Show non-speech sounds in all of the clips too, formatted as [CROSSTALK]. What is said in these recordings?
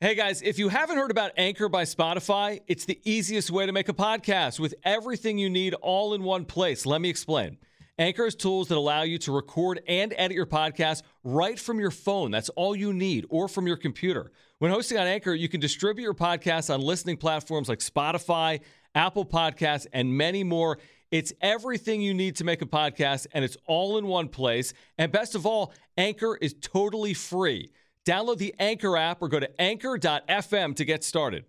Hey guys, if you haven't heard about Anchor by Spotify, it's the easiest way to make a podcast with everything you need all in one place. Let me explain. Anchor has tools that allow you to record and edit your podcast right from your phone. That's all you need, or from your computer. When hosting on Anchor, you can distribute your podcast on listening platforms like Spotify, Apple Podcasts, and many more. It's everything you need to make a podcast, and it's all in one place. And best of all, Anchor is totally free. Download the Anchor app or go to anchor.fm to get started.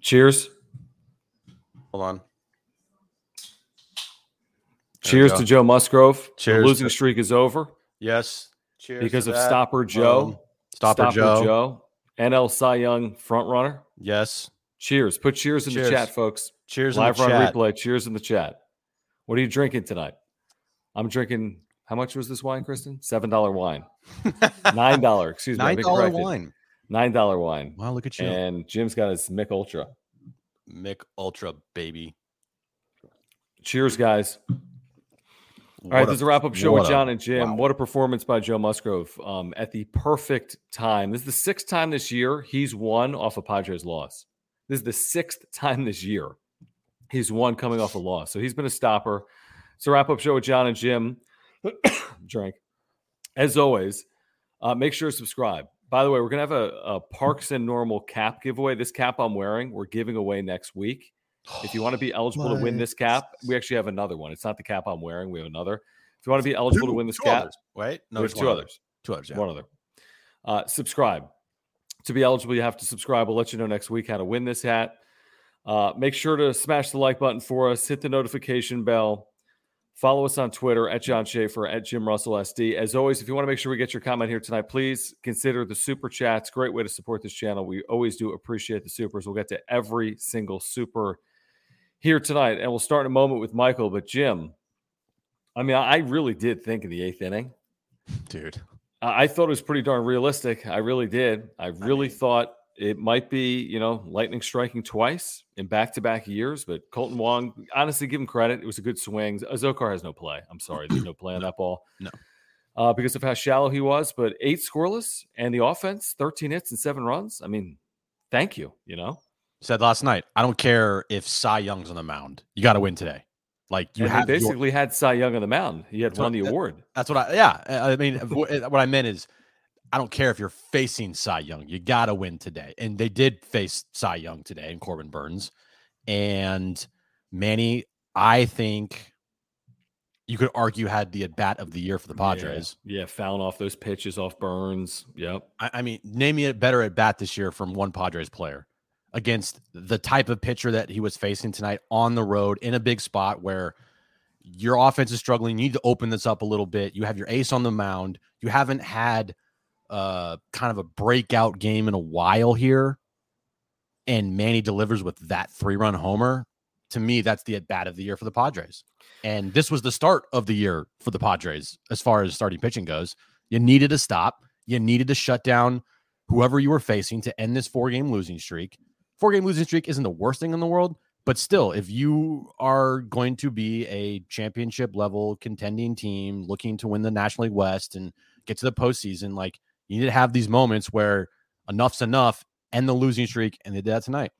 Cheers. Hold on. Cheers to Joe Musgrove. Cheers The losing streak is over Yes. Cheers. because of that. Stopper um, Joe. Boom. Stopper, Joe. Joe. NL Cy Young frontrunner. Yes. Cheers. Put cheers in Cheers. the chat, folks. Cheers in Live the run chat. replay. Cheers in the chat. What are you drinking tonight? I'm drinking. How much was this wine, Kristen? Seven dollar wine. [LAUGHS] Nine dollar. Excuse me. Nine dollar wine. Nine dollar wine. Wow, look at you. And Jim's got his Mick Ultra. Mick Ultra baby. Cheers, guys. All right, What this is a wrap up show with a- John and Jim. wow. What a performance by Joe Musgrove um, at the perfect time. This is the sixth time this year he's won off a Padres loss. This is the sixth time this year he's won coming off a loss. So he's been a stopper. It's a wrap up show with John and Jim. [COUGHS] Drink. As always, uh, make sure to subscribe. By the way, we're going to have a, a Parks and Normal cap giveaway. This cap I'm wearing, we're giving away next week. If you want to be [SIGHS] eligible to win this cap, we actually have another one. It's not the cap I'm wearing. We have another. If you want to be eligible to win this cap, others. Wait, no, there's two others. Two others. Yeah. One other. Uh, subscribe. To be eligible, you have to subscribe. We'll let you know next week how to win this hat. Uh, make sure to smash the like button for us. Hit the notification bell. Follow us on Twitter at John Schaefer at Jim Russell SD. As always, if you want to make sure we get your comment here tonight, please consider the super chats. Great way to support this channel. We always do appreciate the supers. We'll get to every single super here tonight, and we'll start in a moment with Michael. But Jim, I mean, I really did think in the eighth inning, dude. I I thought it was pretty darn realistic. I really did. I really thought it might be, you know, lightning striking twice in back to back years. But Kolten Wong, honestly, give him credit. It was a good swing. Azocar has no play. I'm sorry, there's no play on that ball. No. Uh, because of how shallow he was, but eight scoreless and the offense, 13 hits and seven runs. I mean, thank you. You know, Said last night, I don't care if Cy Young's on the mound. You got to win today. Like you he your- basically had Cy Young on the mound. He had won the that- award. That's what I. Yeah, I mean, [LAUGHS] what I meant is, I don't care if you're facing Cy Young. You got to win today, and they did face Cy Young today, and Corbin Burnes, and Manny. I think you could argue had the at bat of the year for the Padres. Yeah, yeah, fouling off those pitches off Burnes. Yep. I, I mean, name me a better at bat this year from one Padres player against the type of pitcher that he was facing tonight on the road in a big spot where your offense is struggling. You need to open this up a little bit. You have your ace on the mound. You haven't had uh, kind of a breakout game in a while here. And Manny delivers with that three run homer. To me, that's the at bat of the year for the Padres. And this was the start of the year for the Padres as far as starting pitching goes. You needed to stop. You needed to shut down whoever you were facing to end this four game losing streak. Four game losing streak isn't the worst thing in the world, But still, if you are going to be a championship level contending team looking to win the National League West and get to the postseason, like you need to have these moments where enough's enough, and the losing streak, and they did that tonight.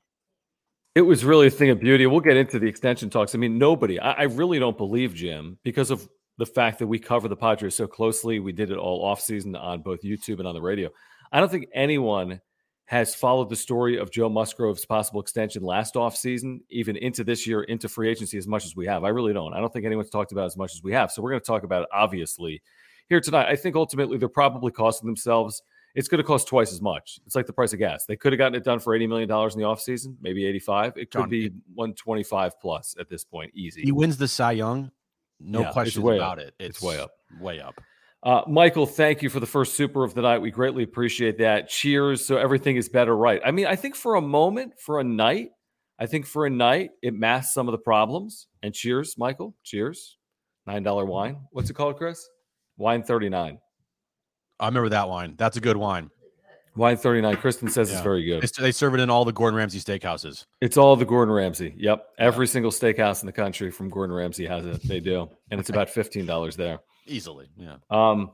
It was really a thing of beauty. We'll get into the extension talks. I mean, nobody, I, I really don't believe, Jim, because of the fact that we cover the Padres so closely. We did it all offseason on both YouTube and on the radio. I don't think anyone has followed the story of Joe Musgrove's possible extension last offseason, even into this year, into free agency as much as we have. I really don't. I don't think anyone's talked about as much as we have. So we're going to talk about it, obviously, here tonight. I think ultimately they're probably costing themselves. It's going to cost twice as much. It's like the price of gas. They could have gotten it done for $80 million in the offseason, maybe 85. It could John, be 125 plus at this point, easy. He wins the Cy Young, no Yeah, question about it. It's way up. Way up. Uh, Michael, thank you for the first super of the night. We greatly appreciate that. Cheers. So everything is better, right? I mean, I think for a moment, for a night, I think for a night, it masks some of the problems. And cheers, Michael. Cheers. $9 wine. What's it called, Chris? Wine 39. I remember that wine. That's a good wine. Wine 39. Kristen says it's very good. they serve it in all the Gordon Ramsay steakhouses. It's all the Gordon Ramsay. Yep. Every single steakhouse in the country from Gordon Ramsay has it. They do. And it's about $15 there. Easily. Yeah. Um,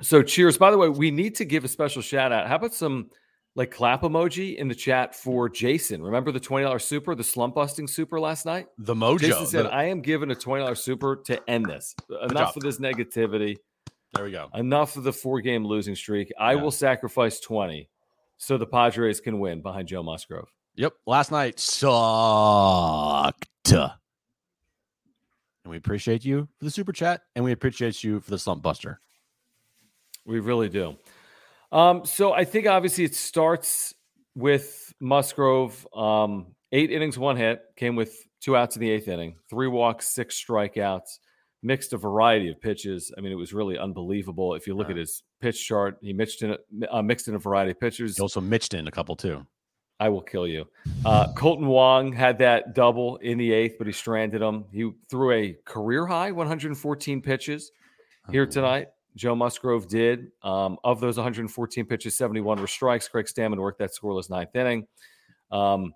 so cheers. By the way, we need to give a special shout out. How about some like clap emoji in the chat for Jason? Remember the twenty dollars super, the slump busting super last night? The mojo. Jason said, the- "I am giving a twenty dollars super to end this. Enough of this negativity. there we go. Enough of the four game losing streak. I Yeah. will sacrifice twenty so the Padres can win behind Joe Musgrove." Yep. Last night sucked. And we appreciate you for the super chat and we appreciate you for the slump buster. We really do. Um, so I think obviously it starts with Musgrove. Um, eight innings, one hit, came with two outs in the eighth inning, three walks, six strikeouts, mixed a variety of pitches. I mean, it was really unbelievable. If you look Yeah. at his pitch chart, he mixed in a, uh, mixed in a variety of pitches. He also mitched in a couple too. I will kill you. Uh, Kolten Wong had that double in the eighth, but he stranded him. He threw a career high 114 pitches here tonight. Joe Musgrove did. Um, of those 114 pitches, 71 were strikes. Craig Stammen worked that scoreless ninth inning. Um,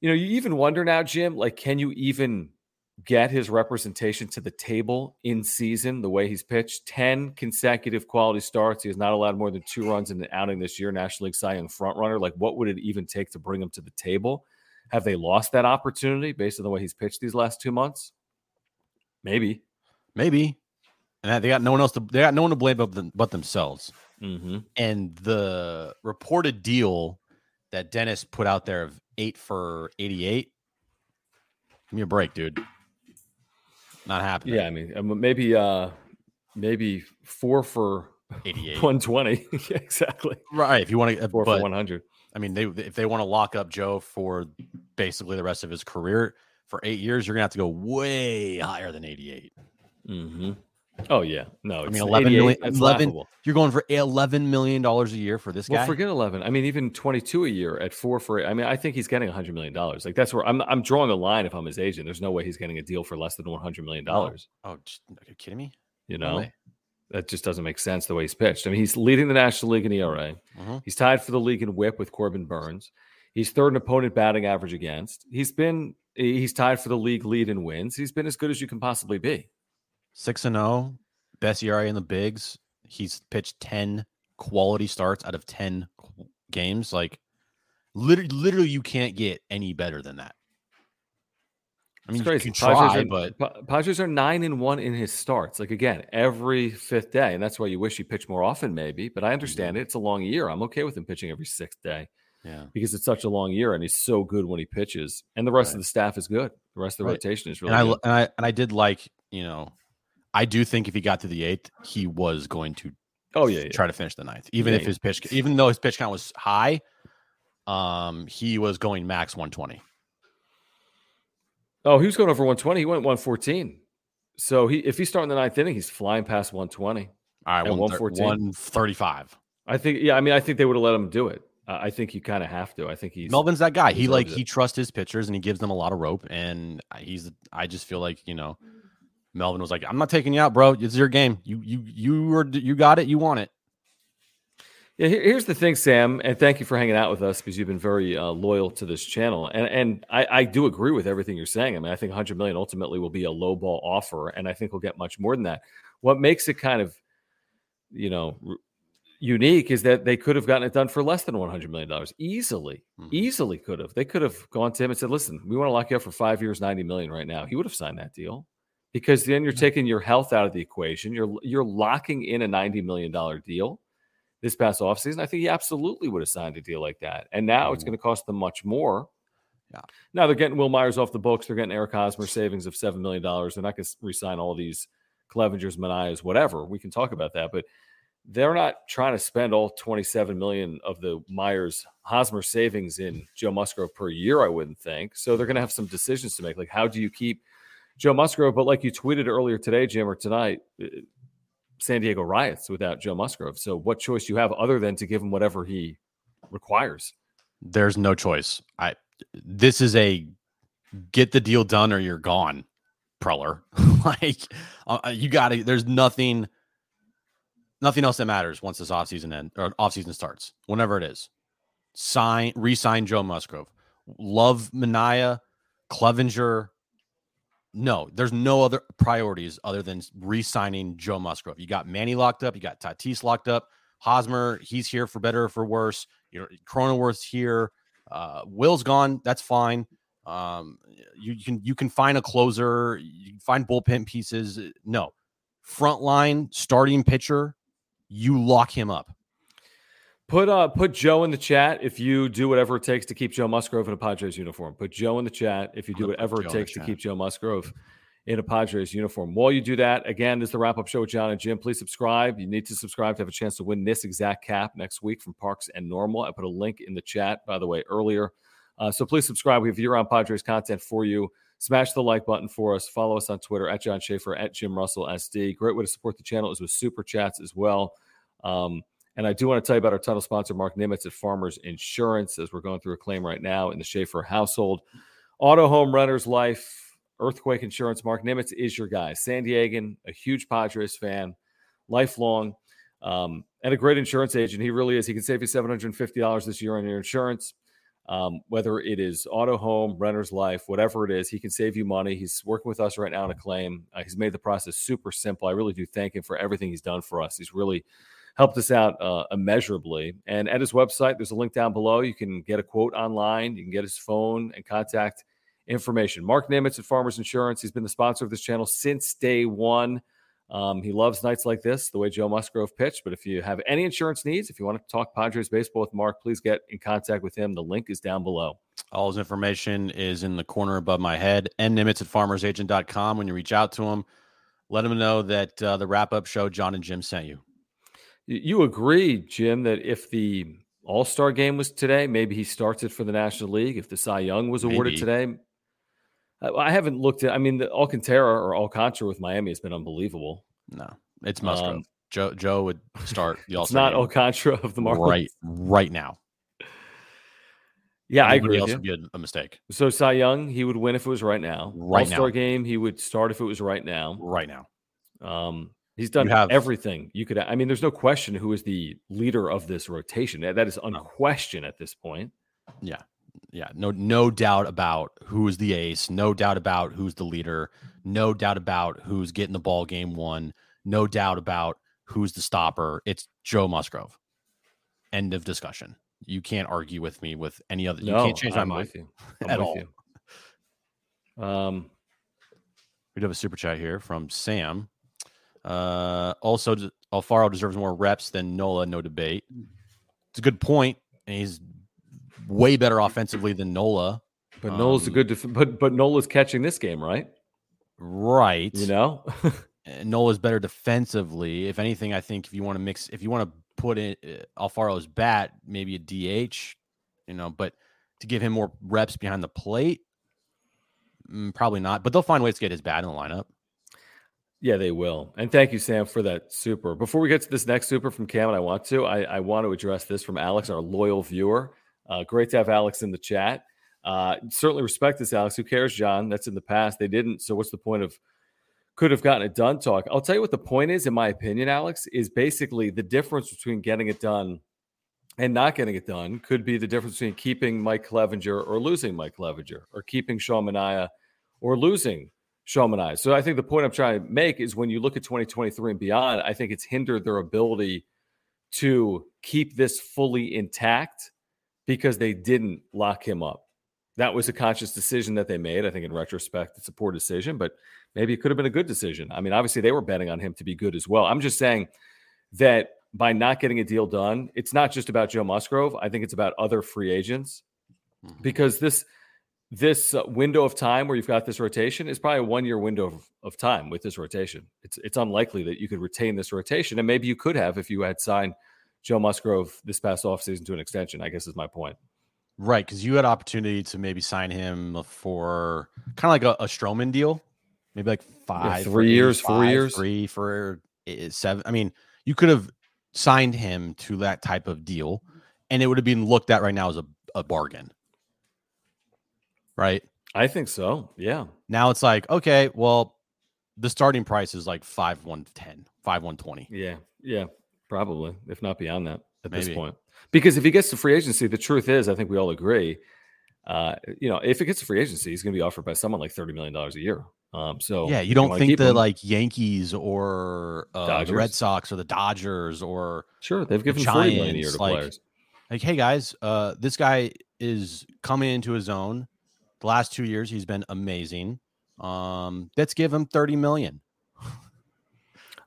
you know, you even wonder now, Jim, like, can you even get his representation to the table in season the way he's pitched? 10 consecutive quality starts. He has not allowed more than two runs in an outing this year, National League Cy Young front runner. Like, what would it even take to bring him to the table? Have they lost that opportunity based on the way he's pitched these last two months? Maybe. Maybe. And they got no one else to they got no one to blame but, them, but themselves. Mm-hmm. And the reported deal that Dennis put out there of eight for 88. Give me a break, dude. Not happening. Yeah, I mean, um, maybe, uh, maybe four for 88. [LAUGHS] 120. [LAUGHS] yeah, exactly. Right. If you want to, Four but, for 100. I mean, they if they want to lock up Joe for basically the rest of his career for eight years, you're gonna have to go way higher than 88. Mm-hmm. Oh yeah, no. I mean, 11 88, million, That's 11 laughable. You're going for 11 million dollars a year for this Well, guy. forget eleven. I mean, even twenty-two a year at four for. I mean, I think he's getting hundred million dollars. Like that's where I'm. I'm drawing a line. If I'm his agent, there's no way he's getting a deal for less than one hundred million dollars. oh, just, are you kidding me? You know, way. that just doesn't make sense the way he's pitched. I mean, he's leading the National League in ERA. Mhm. He's tied for the league in WHIP with Corbin Burnes. He's third in opponent batting average against. He's been. He's tied for the league lead in wins. He's been as good as you can possibly be. Six and zero, best ERA in the bigs. He's pitched 10 quality starts out of 10 games. Like, literally, literally, you can't get any better than that. I mean, It's you crazy. can try, Padres are, but Padres are nine and one in his starts. Like again, every fifth day, and that's why you wish he pitched more often, maybe. But I understand Mm-hmm. it. It's a long year. I'm okay with him pitching every sixth day yeah. because it's such a long year, and he's so good when he pitches, and the rest of the staff is good. The rest of the Right. rotation is really and I good. and I and I did like you know, I do think if he got to the eighth, he was going to oh yeah, yeah. try to finish the ninth, even if his pitch, even though his pitch count was high, um, he was going max 120. Oh, he was going over 120. He went 114. So he, if he's starting the ninth inning, he's flying past 120. All right, At 114. 114. 135. I think. Yeah, I mean, I think they would have let him do it. Uh, I think you kind of have to. I think he's Melvin's that guy. He like it. he trusts his pitchers and he gives them a lot of rope. And he's I just feel like you know, Melvin was like, I'm not taking you out, bro. It's your game. You you you were you got it. You want it. Yeah, here's the thing, Sam, and thank you for hanging out with us because you've been very uh, loyal to this channel. And and I, I, do agree with everything you're saying. I mean, I think 100 million ultimately will be a low ball offer, and I think we'll get much more than that. What makes it kind of, you know, r- unique is that they could have gotten it done for less than 100 million dollars easily. Mm-hmm. Easily could have. They could have gone to him and said, "Listen, we want to lock you up for five years, 90 million right now." He would have signed that deal because then you're taking your health out of the equation. You're you're locking in a 90 million dollar deal this past offseason, I think he absolutely would have signed a deal like that. And now mm-hmm. it's going to cost them much more. Yeah. Now they're getting Wil Myers off the books. They're getting Eric Hosmer savings of $7 million. They're not going to resign all these Clevingers, Manaeas, whatever. We can talk about that. But they're not trying to spend all 27 million of the Myers Hosmer savings in Joe Musgrove per year, I wouldn't think. So they're going to have some decisions to make. Like, how do you keep Joe Musgrove? But like you tweeted earlier today, Jim, or tonight, San Diego Riots without Joe Musgrove. So, what choice you have other than to give him whatever he requires? There's no choice. I this is a get the deal done or you're gone, Preller. [LAUGHS] like uh, uh you got to. There's nothing, nothing else that matters once this offseason end or offseason starts, whenever it is. Sign, resign Joe Musgrove. Love Manaea, Clevinger, no, there's no other priorities other than re-signing Joe Musgrove. You got Manny locked up, you got Tatis locked up, Hosmer, he's here for better or for worse. You know, Cronenworth's here. Uh, Will's gone. That's fine. Um, you, you, can you can find a closer. You can find bullpen pieces. No, front line starting pitcher. You lock him up. Put uh put Joe in the chat if you do whatever it takes to keep Joe Musgrove in a Padres uniform. Put Joe in the chat if you do whatever it takes to keep Joe Musgrove in a Padres uniform. While you do that, again, this is the wrap up show with John and Jim. Please subscribe. You need to subscribe to have a chance to win this exact cap next week from Parks and Normal. I put a link in the chat, by the way, earlier. Uh, so please subscribe. We have year round Padres content for you. Smash the like button for us. Follow us on Twitter at John Schaefer, at Jim Russell SD. Great way to support the channel is with super chats as well. Um, and I do want to tell you about our title sponsor, Marc Nimetz at Farmers Insurance, as we're going through a claim right now in the Schaefer household. Auto, home, renters, life, earthquake insurance. Marc Nimetz is your guy. San Diegan, a huge Padres fan, lifelong, um, and a great insurance agent. He really is. He can save you $750 this year on your insurance. Um, whether it is auto, home, renter's life, whatever it is, he can save you money. He's working with us right now on a claim. Uh, he's made the process super simple. I really do thank him for everything he's done for us. He's really helped us out uh, immeasurably. And at his website, there's a link down below. You can get a quote online. You can get his phone and contact information. Marc Nimetz at Farmers Insurance. He's been the sponsor of this channel since day one. Um, he loves nights like this, the way Joe Musgrove pitched. But if you have any insurance needs, if you want to talk Padres baseball with Mark, please get in contact with him. The link is down below. All his information is in the corner above my head. And Nimetz at farmersagent.com. When you reach out to him, let him know that uh, the wrap up show, John and Jim sent you. You agree, Jim, that if the All Star game was today, maybe he starts it for the National League. If the Cy Young was awarded maybe. today, I haven't looked at. I mean, the Alcantara or Alcantara with Miami has been unbelievable. No, it's Musgrove. Um, Joe Joe would start the All [LAUGHS] Star. It's not Alcantara of the Marlins right right now. Yeah, Anybody I agree. Else would be a, a, mistake. So Cy Young, he would win if it was right now. Right All Star game, he would start if it was right now. Right now. Um, He's done have, everything you could. I mean, there's no question who is the leader of this rotation. That is unquestioned at this point. Yeah, yeah, no, no doubt about who's the ace. No doubt about who's the leader. No doubt about who's getting the ball game one. No doubt about who's the stopper. It's Joe Musgrove. End of discussion. You can't argue with me with any other. No, you can't change my I'm mind [LAUGHS] at all. You. Um, we do have a super chat here from Sam. Uh, also, Alfaro deserves more reps than Nola, no debate. It's a good point, and he's way better offensively than Nola. But um, Nola's a good, def- but but Nola's catching this game, right? Right. You know, [LAUGHS] Nola's better defensively. If anything, I think if you want to mix, if you want to put in uh, Alfaro's bat, maybe a DH, you know, but to give him more reps behind the plate, mm, probably not. But they'll find ways to get his bat in the lineup. Yeah, they will. And thank you, Sam, for that super. Before we get to this next super from Cam, and I want to, I, I want to address this from Alex, our loyal viewer. Uh, great to have Alex in the chat. Uh, certainly respect this, Alex. Who cares, John? That's in the past. They didn't. So what's the point of could have gotten it done talk? I'll tell you what the point is, in my opinion, Alex, is basically the difference between getting it done and not getting it done could be the difference between keeping Mike Clevinger or losing Mike Clevinger, or keeping Sean Manaea or losing Sean Manaea. So I think the point I'm trying to make is when you look at 2023 and beyond, I think it's hindered their ability to keep this fully intact because they didn't lock him up. That was a conscious decision that they made. I think in retrospect, it's a poor decision, but maybe it could have been a good decision. I mean, obviously, they were betting on him to be good as well. I'm just saying that by not getting a deal done, it's not just about Joe Musgrove. I think it's about other free agents mm-hmm. because this this uh, window of time where you've got this rotation is probably a one year window of, of, time with this rotation. It's it's unlikely that you could retain this rotation, and maybe you could have if you had signed Joe Musgrove this past offseason to an extension. I guess is my point. Right, because you had opportunity to maybe sign him for kind of like a, a Stroman deal, maybe like five, yeah, three years, five, four years, three for seven. I mean, you could have signed him to that type of deal, and it would have been looked at right now as a, a bargain. Right? I think so. Yeah. Now it's like, okay, well, the starting price is like five one ten, five one twenty. Yeah. Yeah. Probably, if not beyond that at Maybe. this point. Because if he gets to free agency, the truth is, I think we all agree. Uh, you know, if it gets to free agency, he's going to be offered by someone like thirty million dollars a year. Um, so yeah, you don't think the him. like Yankees or uh, the Red Sox or the Dodgers or sure they've given Giants, forty million a year to like, players. Like, hey guys, uh, this guy is coming into his own. The last two years, he's been amazing. Um, let's give him thirty million.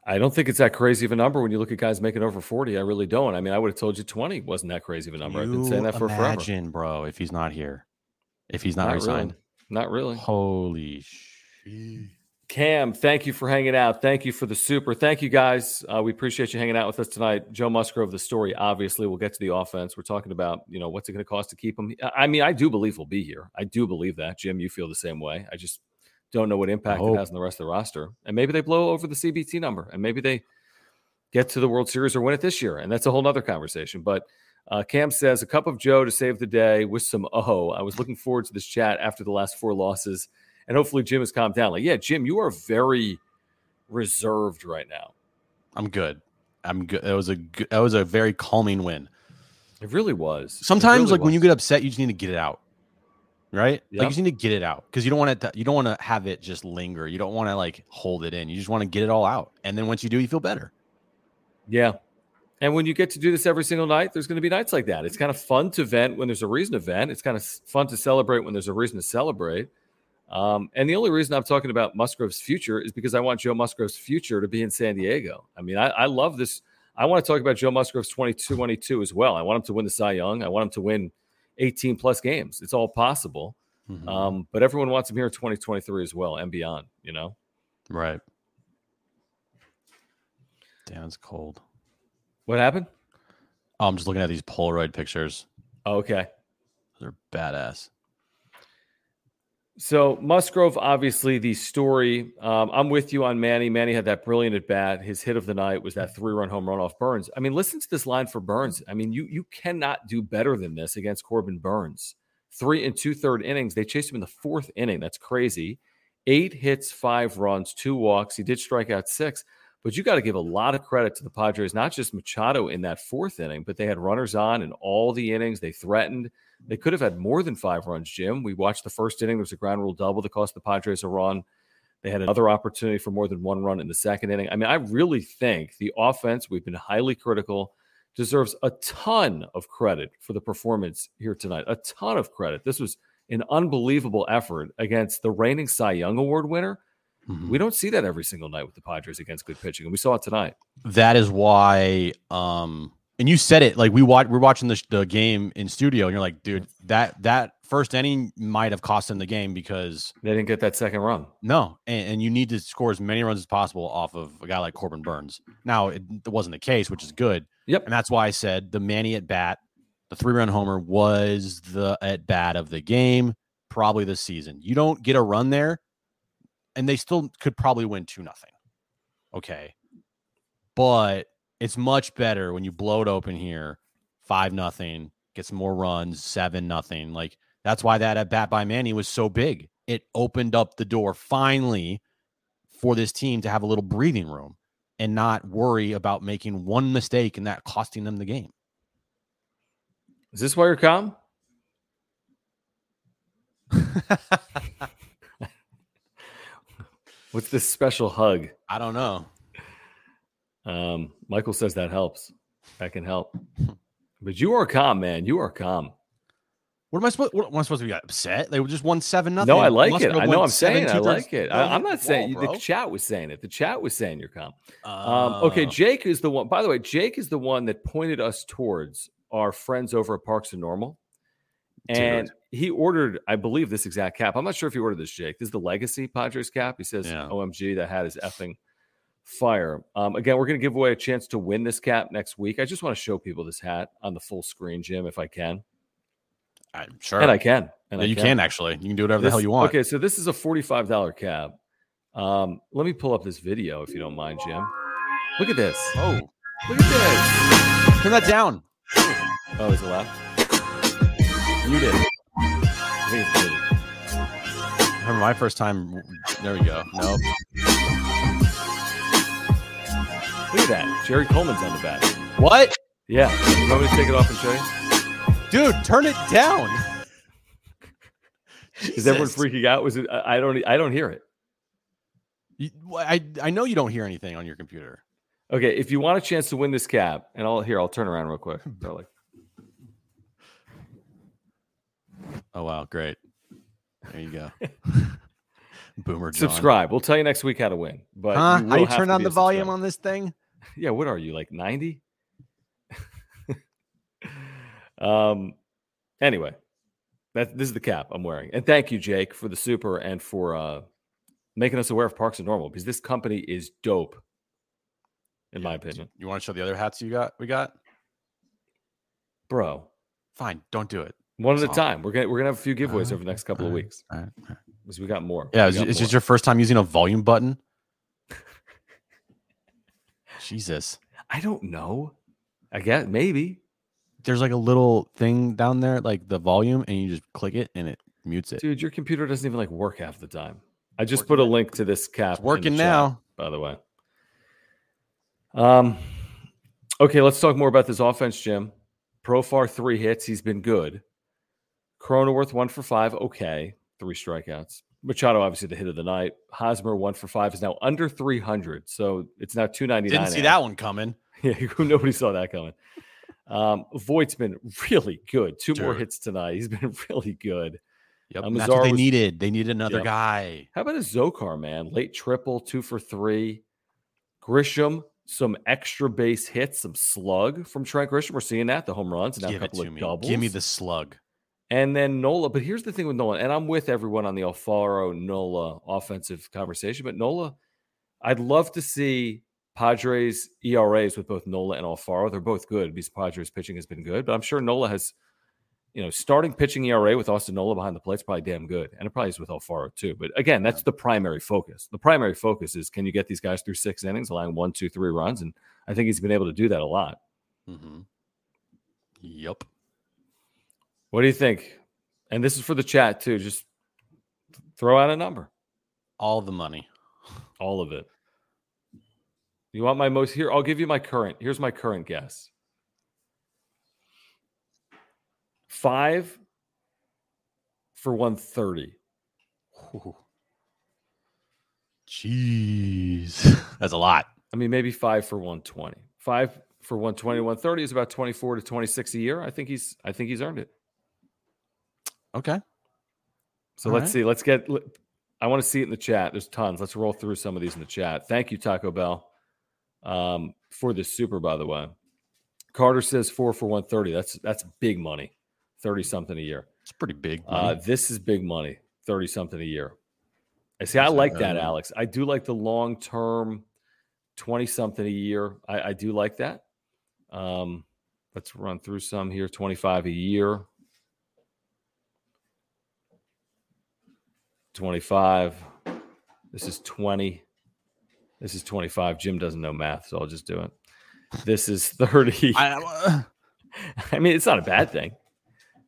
I don't think it's that crazy of a number when you look at guys making over 40. I really don't. I mean, I would have told you 20 wasn't that crazy of a number. You I've been saying that for imagine, forever. bro, if he's not here, if he's not, not resigned. Really. Not really. Holy shit. Cam, thank you for hanging out. Thank you for the super. Thank you guys. Uh, we appreciate you hanging out with us tonight. Joe Musgrove, the story. Obviously, we'll get to the offense. We're talking about you know what's it going to cost to keep him. I mean, I do believe he'll be here. I do believe that. Jim, you feel the same way. I just don't know what impact it has on the rest of the roster. And maybe they blow over the CBT number, and maybe they get to the World Series or win it this year, and that's a whole other conversation. But uh, Cam says a cup of Joe to save the day with some oh. I was looking forward to this chat after the last four losses and hopefully Jim has calmed down. Like, yeah, Jim, you are very reserved right now. I'm good. I'm good. It was a good, that was a very calming win. It really was. Sometimes, really like was. when you get upset, you just need to get it out, right? Yep. Like you just need to get it out because you don't want to. You don't want to have it just linger. You don't want to like hold it in. You just want to get it all out, and then once you do, you feel better. Yeah, and when you get to do this every single night, there's going to be nights like that. It's kind of fun to vent when there's a reason to vent. It's kind of fun to celebrate when there's a reason to celebrate. Um, and the only reason I'm talking about Musgrove's future is because I want Joe Musgrove's future to be in San Diego. I mean, I, I love this. I want to talk about Joe Musgrove's 22 22 as well. I want him to win the Cy Young. I want him to win 18 plus games. It's all possible. Mm-hmm. Um, but everyone wants him here in 2023 as well and beyond, you know? Right. Damn, it's cold. What happened? Oh, I'm just looking at these Polaroid pictures. Oh, okay. They're badass. So Musgrove, obviously the story. Um, I'm with you on Manny. Manny had that brilliant at bat. His hit of the night was that three run home run off Burnes. I mean, listen to this line for Burnes. I mean, you you cannot do better than this against Corbin Burnes. Three and two third innings. They chased him in the fourth inning. That's crazy. Eight hits, five runs, two walks. He did strike out six. But you got to give a lot of credit to the Padres, not just Machado in that fourth inning, but they had runners on in all the innings. They threatened. They could have had more than five runs, Jim. We watched the first inning. There was a ground rule double that cost the Padres a run. They had another opportunity for more than one run in the second inning. I mean, I really think the offense, we've been highly critical, deserves a ton of credit for the performance here tonight. A ton of credit. This was an unbelievable effort against the reigning Cy Young Award winner. Mm-hmm. We don't see that every single night with the Padres against good pitching, and we saw it tonight. That is why um, and you said it like we watch we're watching the, the game in studio and you're like dude that that first inning might have cost them the game because they didn't get that second run. No and, and you need to score as many runs as possible off of a guy like corbin burnes. Now it, it wasn't the case which is good. Yep. And that's why i said the manny at bat the three run homer was the at bat of the game probably this season. You don't get a run there and they still could probably win two nothing. Okay. But it's much better when you blow it open here, five nothing, get some more runs, seven nothing. Like that's why that at bat by Manny was so big. It opened up the door finally for this team to have a little breathing room and not worry about making one mistake and that costing them the game. Is this why you're calm? [LAUGHS] [LAUGHS] What's this special hug? I don't know. Um, Michael says that helps. That can help. But you are calm, man. You are calm. What am I supposed? What am I supposed to be upset? They were just won seven nothing. No, I like it. I know I'm saying I like it. I, am not saying bro. the chat was saying it. The chat was saying you're calm. Uh, Um, okay, Jake is the one. By the way, Jake is the one that pointed us towards our friends over at Parks and Normal, and he ordered, I believe, this exact cap. I'm not sure if he ordered this, Jake. This is the Legacy Padres cap. He says, Yeah. "OMG, that hat is effing fire." Um, again, we're going to give away a chance to win this cap next week. I just want to show people this hat on the full screen, Jim, if I can, I'm sure. and I can. And Yeah, I you can actually. You can do whatever the hell you want. Okay, so this is a forty-five dollar cab. Um, let me pull up this video if you don't mind, Jim. Look at this. Oh, Look at this. turn that down. Oh, is it loud? Muted. I think it's muted. I remember my first time. There we go. Nope. Look at that. Jerry Coleman's on the back. What, Yeah. You want me to take it off and show you? dude? Turn it down. [LAUGHS] Is everyone freaking out? Was it? I don't. I don't hear it. You- I I know you don't hear anything on your computer. Okay. If you want a chance to win this cab, and I'll here, I'll turn around real quick. [LAUGHS] They're like, Oh wow, great. There you go. [LAUGHS] Boomer John. subscribe. We'll tell you next week how to win. But Huh? you you turn on the volume subscriber. on this thing? [LAUGHS] Yeah, what are you like 90? [LAUGHS] um anyway, that this is the cap I'm wearing. And thank you Jake for the super and for uh making us aware of Parks and Normal because this company is dope in my opinion. You want to show the other hats you got? We got. Bro, Fine, don't do it. one at a time. We're to we're to have a few giveaways over the next couple of weeks all right, all right. because we got more. Yeah, We is, is this your first time using a volume button? Jesus. I don't know. I guess maybe. There's like a little thing down there, like the volume, and you just click it and it mutes it. Dude, your computer doesn't even like work half the time. I just Working put a link to this cap. It's working chat. now. by the way. Um, okay, let's talk more about this offense, Jim. Profar three hits. He's been good. Cronenworth one for five. Okay, three strikeouts. Machado obviously the hit of the night. Hosmer one for five is now under three hundred, so it's now two ninety nine. Didn't see that one coming. [LAUGHS] Yeah, [LAUGHS] nobody saw that coming. Um, Voit's been really good. Two more hits tonight. He's [LAUGHS] been really good. Yep, and that's what they was- needed. They needed another Yep. guy. How about a Zokar, man? Late triple, two for three. Grisham, some extra base hits, some slug from Trent Grisham. We're seeing that, the home runs, and now a Give it couple of me. doubles. Give me the slug. And then Nola. But here's the thing with Nola, and I'm with everyone on the Alfaro Nola offensive conversation. But Nola, I'd love to see Padres ERAs with both Nola and Alfaro. They're both good because Padres pitching has been good. But I'm sure Nola has, you know, starting pitching ERA with Austin Nola behind the plate is probably damn good. And it probably is with Alfaro too. But again, that's the primary focus. The primary focus is can you get these guys through six innings, allowing one, two, three runs? And I think he's been able to do that a lot. Mm-hmm. Yep. What do you think? And this is for the chat too. Just throw out a number. All the money. All of it. You want my most here? I'll give you my current. Here's my current guess. Five for 130. Ooh. Jeez. That's a lot. I mean, maybe five for 120. Five for 120, 130 is about 24 to 26 a year. I think he's I think he's earned it. Okay. So All let's right. see. Let's get I want to see it in the chat. There's tons. Let's roll through some of these in the chat. Thank you, Taco Bell, um, for this super, by the way. Carter says four for 130. That's that's big money. 30 something a year. It's pretty big. Uh, this is big money. 30 something a year. I see. I like that. Alex. I do like the long term 20 something a year. I, I do like that. Um, let's run through some here 25 a year. 25. This is 20. This is 25. Jim doesn't know math, so I'll just do it. This is 30. [LAUGHS] I, uh, I- mean, it's not a bad thing.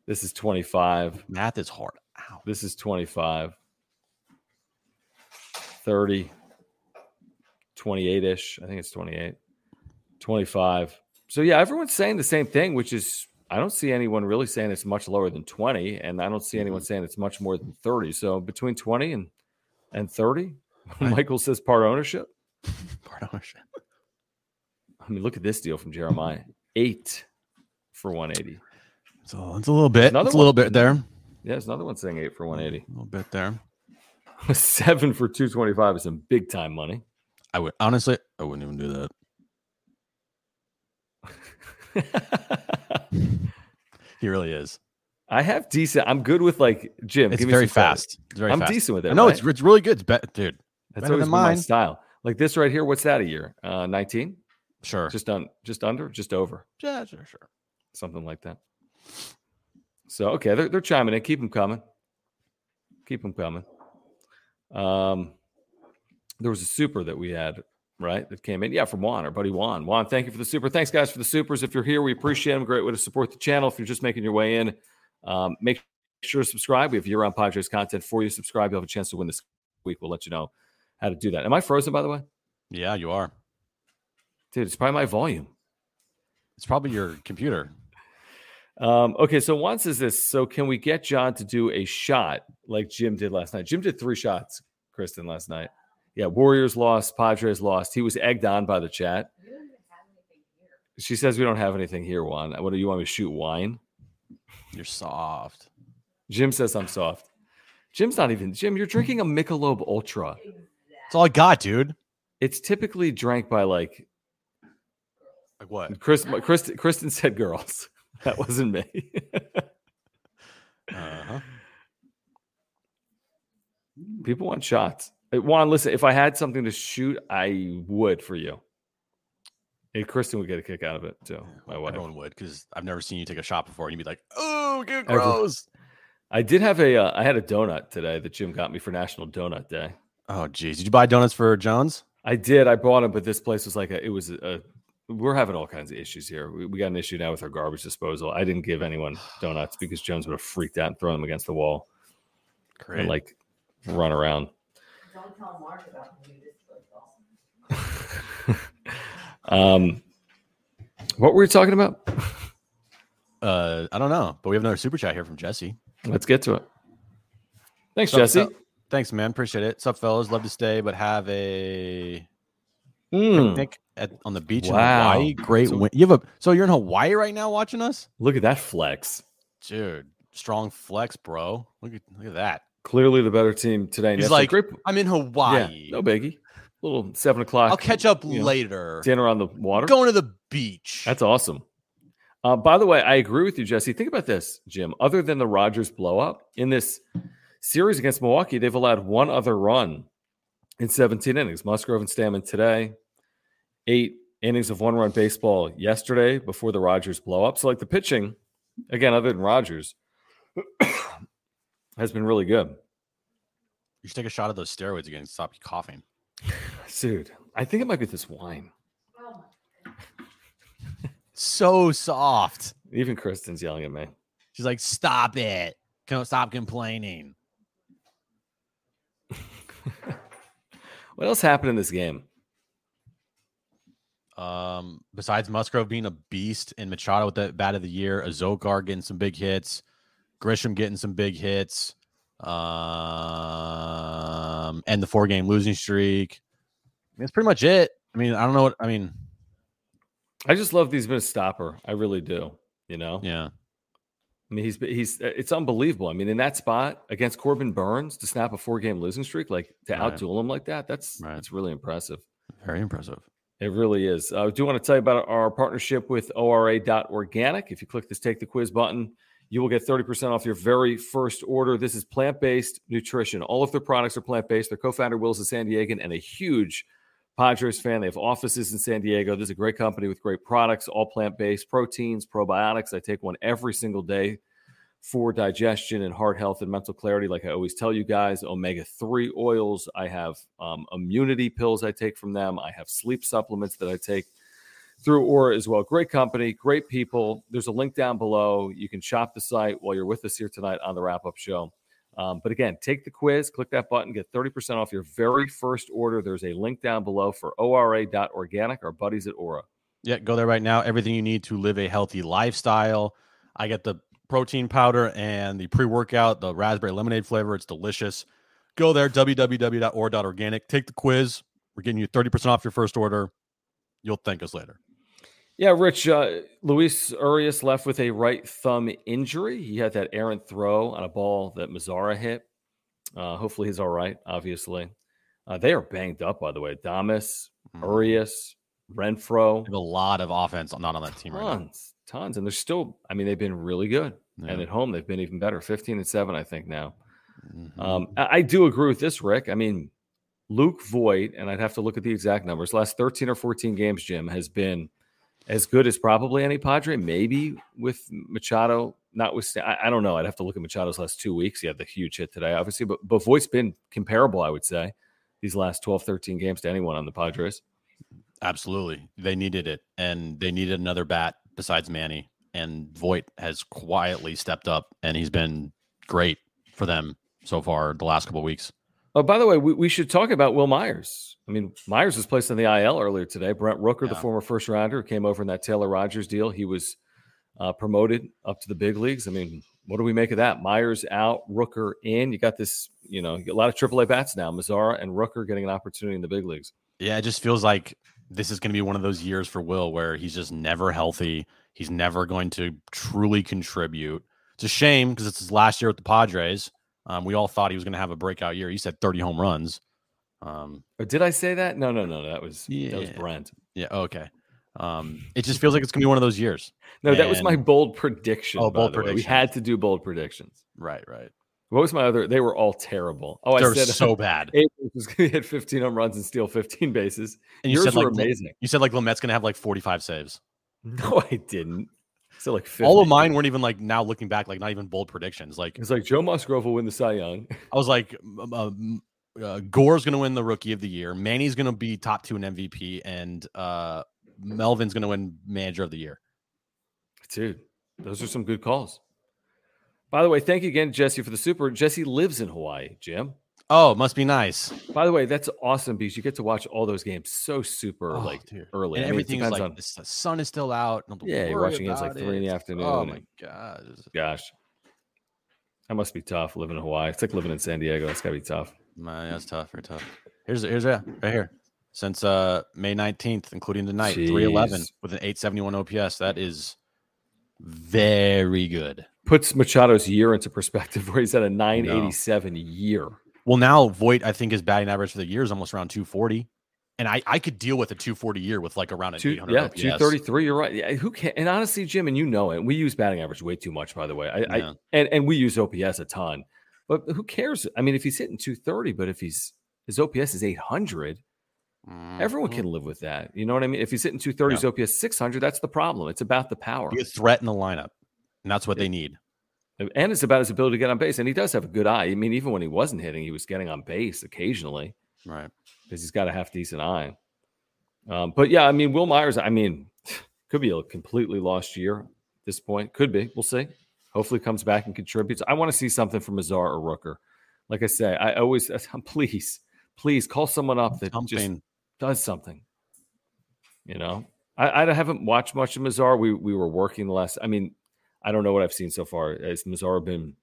This is 25. math is hard. Ow. This is 25. 30. 28 ish. I think it's 28. 25. So, yeah, everyone's saying the same thing, which is I don't see anyone really saying it's much lower than 20, and I don't see anyone mm-hmm. saying it's much more than 30. So between 20 and and 30, [LAUGHS] Michael says part ownership. [LAUGHS] Part ownership. I mean, look at this deal from Jeremiah. Eight for 180. So it's a little bit. Another it's a little bit there. Yeah, there's another one saying eight for 180. A little bit there. [LAUGHS] Seven for 225 is some big time money. I would honestly, I wouldn't even do that. He really is. I have decent. I'm good with like Jim. It's give very some fast. It's very I'm fast. decent with it. No, right? it's it's really good. It's be- dude. That's better always than been my style. Like this right here. What's that a year? Uh, 19? Sure. Just on, just under, just over, yeah, sure, sure. something like that. So okay, they're they're chiming in. Keep them coming. Keep them coming. Um, there was a super that we had right that came in. Yeah, from Juan, our buddy Juan. Juan, thank you for the super. Thanks guys for the supers. If you're here, we appreciate them. Great way to support the channel. If you're just making your way in, um, make sure to subscribe. We have year-round Padres content for you. Subscribe. You'll have a chance to win this week. We'll let you know how to do that. Am I frozen by the way? Yeah, you are. Dude, it's probably my volume. It's probably your computer. Um, okay, so Juan says this. So can we get John to do a shot like Jim did last night? Jim did three shots, Kristen, last night. Yeah, Warriors lost, Padres lost. He was egged on by the chat. She says we don't have anything here, Juan. What do you want me to shoot wine? You're soft. Jim says I'm soft. Jim's not even Jim. You're drinking a Michelob Ultra. That's all I got, dude. It's typically drank by like Like what? Chris. Kristen, Kristen said girls. [LAUGHS] That wasn't me. Uh-huh. People want shots. Juan, listen, if I had something to shoot, I would for you. And Kristen would get a kick out of it too. My wife. Everyone would because I've never seen you take a shot before and you'd be like, "Oh, get gross." I did have a. Uh, I had a donut today that Jim got me for National Donut Day. Oh, geez. Did you buy donuts for Jones? I did. I bought them, but this place was like a. It was a. We're having all kinds of issues here. We, we got an issue now with our garbage disposal. I didn't give anyone donuts because Jones would have freaked out and thrown them against the wall Great. and like run around. Don't tell Mark about the new display. [LAUGHS] Um, what were we talking about? uh, I don't know, but we have another super chat here from Jesse. Let's get to it. Thanks, Sup, Jesse. fel- Thanks, man. Appreciate it. Sup, fellas? Love to stay, but have a Mm, picnic at, on the beach Wow. in Hawaii. Great. So- win- you have a so you're in Hawaii right now watching us, look at that flex. dude. Strong flex, bro. Look at look at that. Clearly the better team today. He's like, Great- I'm in yeah, Hawaii. no biggie. Little seven o'clock. I'll catch up you know, later. Dinner on the water. Going to the beach. That's awesome. Uh, by the way, I agree with you, Jesse. Think about this, Jim. Other than the Rogers blow up in this series against Milwaukee, they've allowed one other run in 17 innings. Musgrove and Stammen today, eight innings of one run baseball yesterday before the Rogers blow up. So, like the pitching, again, other than Rogers, has been really good. you should take a shot of those steroids again. and Stop you coughing. [SIGHS] Dude, I think it might be this wine. So soft. Even Kristen's yelling at me. She's like, stop it. Don't stop complaining. [LAUGHS] What else happened in this game? Um, besides Musgrove being a beast and Machado with the bat of the year, Azocar getting some big hits, Grisham getting some big hits, um, and the four game losing streak. I mean, that's pretty much it. I mean, I don't know what I mean. I just love that he's been a stopper. I really do. You know, Yeah, I mean, he's he's it's unbelievable. I mean, in that spot against Corbin Burnes to snap a four game losing streak, like to Right. outduel him like that, that's Right. that's really impressive. very impressive. It really is. Uh, I do want to tell you about our partnership with ORA.organic. If you click this Take the Quiz button, you will get 30% off your very first order. This is plant based nutrition. All of their products are plant based. Their co founder, Will's a San Diegan and a huge Padres fan. They have offices in San Diego. This is a great company with great products, all plant based proteins, probiotics. I take one every single day for digestion and heart health and mental clarity. Like I always tell you guys, omega 3 oils. I have um, immunity pills I take from them. I have sleep supplements that I take through Ora as well. Great company, great people. There's a link down below. You can shop the site while you're with us here tonight on the wrap up show. Um, but again, take the quiz, click that button, get 30% off your very first order. There's a link down below for ORA.organic, our buddies at Ora. Yeah, go there right now. Everything you need to live a healthy lifestyle. I get the protein powder and the pre workout, the raspberry lemonade flavor. It's delicious. Go there, www.or.organic. Take the quiz. We're getting you 30% off your first order. You'll thank us later. Yeah, Rich, uh, Luis Urias left with a right thumb injury. He had that errant throw on a ball that Mazara hit. Uh, hopefully he's all right, obviously. Uh, they are banged up, by the way. Damas, Mhm. Urias, Renfro. a lot of offense not on that team right now. tons, tons. And they're still, I mean, they've been really good. And at home, they've been even better 15 and 7, I think, now. Mhm. Um, I, I do agree with this, Rick. I mean, Luke Voit, and I'd have to look at the exact numbers, last 13 or 14 games, Jim, has been as good as probably any Padre, maybe with Machado. Not with, I, I don't know. I'd have to look at Machado's last two weeks. He had the huge hit today, obviously, but, but Voit's been comparable, I would say, these last 12, 13 games to anyone on the Padres. Absolutely. They needed it. And they needed another bat besides Manny. And Voit has quietly stepped up and he's been great for them so far the last couple of weeks. Oh, by the way, we, we should talk about Wil Myers. I mean, Myers was placed on the IL earlier today. Brent Rooker, the former first rounder, came over in that Taylor Rogers deal. He was uh, promoted up to the big leagues. I mean, what do we make of that? Myers out, Rooker in. You got this, you know, you a lot of AAA bats now. Mazara and Rooker getting an opportunity in the big leagues. Yeah, it just feels like this is going to be one of those years for Wil where he's just never healthy. He's never going to truly contribute. It's a shame because it's his last year with the Padres. Um, we all thought he was going to have a breakout year. He said 30 home runs. Um, Or did I say that? No, no, no. That was that was Brent. yeah, okay. Um, it just feels like it's going to be one of those years. No, that was my bold prediction. Oh, bold way. We had to do bold predictions. Right, right. What was my other? They were all terrible. Oh, They're I said so bad. [LAUGHS] Abrams was going to hit 15 home runs and steal 15 bases. And you Yours said were like amazing. You said like Lamet's going to have like 45 saves. No, I didn't. So like 50. All of mine weren't even like now looking back, like not even bold predictions. Like It's like Joe Musgrove will win the Cy Young. [LAUGHS] I was like, um, uh, Gore's going to win the Rookie of the Year. Manny's going to be top two in MVP, and uh, Melvin's going to win Manager of the Year. Dude, those are some good calls. By the way, thank you again, Jesse, for the super. Jesse lives in Hawaii, Jim. Oh, must be nice. By the way, that's awesome because you get to watch all those games so super Oh, like dude. early. And I mean, it everything is like on- the sun is still out. don't have to Yeah, you're watching games like about three in the afternoon Oh my god! gosh. That must be tough living in Hawaii. It's like living in San Diego. That's gotta be tough. Man, that's tough. Very tough. Here's here's yeah, right here. Since uh May 19th, including tonight, 311 with an 871 OPS. That is very good. Puts Machado's year into perspective [LAUGHS] where he's at a 987 year. Well, now Voit, I think his batting average for the year is almost around 240. And I, I could deal with a 240 year with like around an Two, 800 yeah, OPS. 233. You're right. Yeah, who can and honestly, Jim, and you know it. We use batting average way too much, by the way. I, Yeah. I and, and we use OPS a ton. But who cares? I mean, if he's hitting 230, but if he's his OPS is 800, everyone Mhm. can live with that. You know what I mean? If he's hitting 230, his OPS 600, that's the problem. It's about the power. Be a threat in the lineup. And that's what they need. And it's about his ability to get on base. And he does have a good eye. I mean, even when he wasn't hitting, he was getting on base occasionally. Right. because he's got a half decent eye. Um, but yeah, I mean, Wil Myers, I mean, [SIGHS] could be a completely lost year at this point. Could be. We'll see. Hopefully, comes back and contributes. I want to see something from Azar or Rooker. Like I say, I always, [LAUGHS] please, please call someone up that just does something. You know, I, I haven't watched much of Mazar. We we were working the last. I mean, I don't know what I've seen so far. Has Mazar been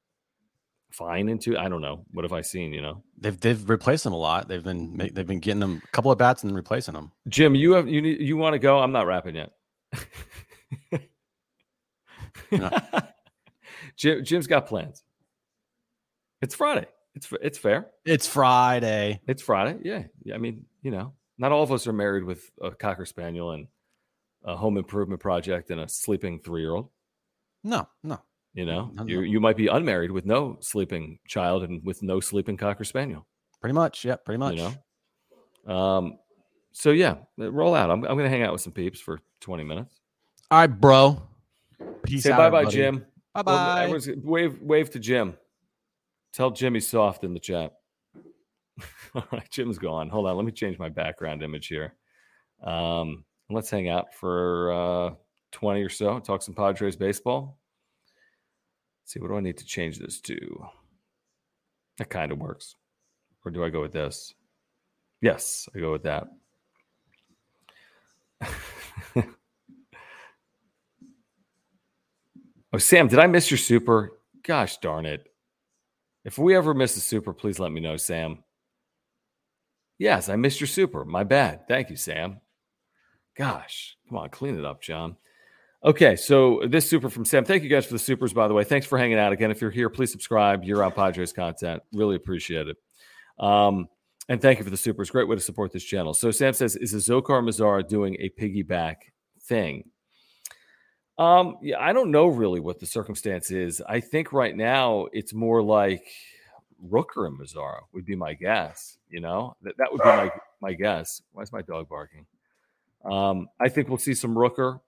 fine into? I don't know. What have I seen? You know, They've they've replaced them a lot. They've been they've been getting them a couple of bats and then replacing them. Jim, you have you need you want to go? I'm not rapping yet. [LAUGHS] Jim, Jim's got plans. It's Friday. It's it's fair. It's Friday. It's Friday. Yeah. yeah. I mean, you know, not all of us are married with a cocker spaniel and a home improvement project and a sleeping three year old. No, no. You know, No, no. you you might be unmarried with no sleeping child and with no sleeping cocker spaniel. Pretty much. Yeah, pretty much. You know. Um. So yeah, roll out. I'm I'm gonna hang out with some peeps for 20 minutes. All right, bro. Peace Say out. bye bye. Jim. Bye bye. everyone's- wave wave to Jim. Tell Jimmy soft in the chat. [LAUGHS] All right, Jim's gone. Hold on, let me change my background image here. Um, let's hang out for uh, 20 or so. Talk some Padres baseball. See, what do I need to change this to? That kind of works. Or do I go with this? Yes, I go with that. [LAUGHS] Oh, Sam, did I miss your super? Gosh darn it. If we ever miss a super, please let me know, Sam. Yes, I missed your super. My bad. Thank you, Sam. Gosh, come on, clean it up, John. Okay, so this super from Sam. Thank you guys for the supers, by the way. Thanks for hanging out again. If you're here, please subscribe. You're on Padres content. Really appreciate it. Um, and thank you for the supers. Great way to support this channel. So Sam says, is Azocar Mazara doing a piggyback thing? Um, yeah, I don't know really what the circumstance is. I think right now it's more like Rooker and Mazara would be my guess. You know, that, that would be my my guess. Why is my dog barking? Um, I think we'll see some Rooker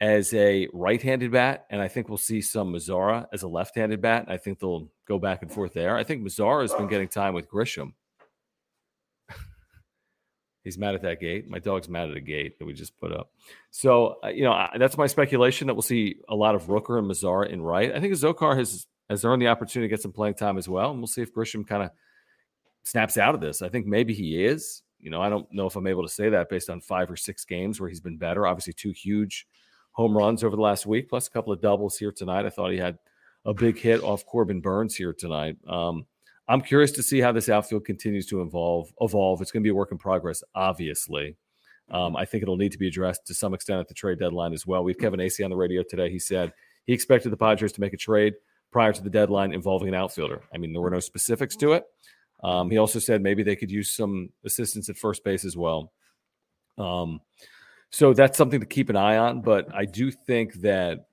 as a right-handed bat, and I think we'll see some Mazara as a left-handed bat. I think they'll go back and forth there. I think Mazara has been getting time with Grisham. [LAUGHS] He's mad at that gate. My dog's mad at a gate that we just put up. So, uh, you know, I, that's my speculation that we'll see a lot of Rooker and Mazara in right. I think Zokar has has earned the opportunity to get some playing time as well, and we'll see if Grisham kind of snaps out of this. I think maybe he is. You know, I don't know if I'm able to say that based on five or six games where he's been better. Obviously, two huge home runs over the last week, plus a couple of doubles here tonight. I thought he had a big hit off Corbin Burnes here tonight. Um, I'm curious to see how this outfield continues to evolve. Evolve. It's going to be a work in progress, obviously. Um, I think it'll need to be addressed to some extent at the trade deadline as well. We have Kevin Acee on the radio today. He said he expected the Padres to make a trade prior to the deadline involving an outfielder. I mean, there were no specifics to it. Um, he also said maybe they could use some assistance at first base as well. Um, so that's something to keep an eye on. But I do think that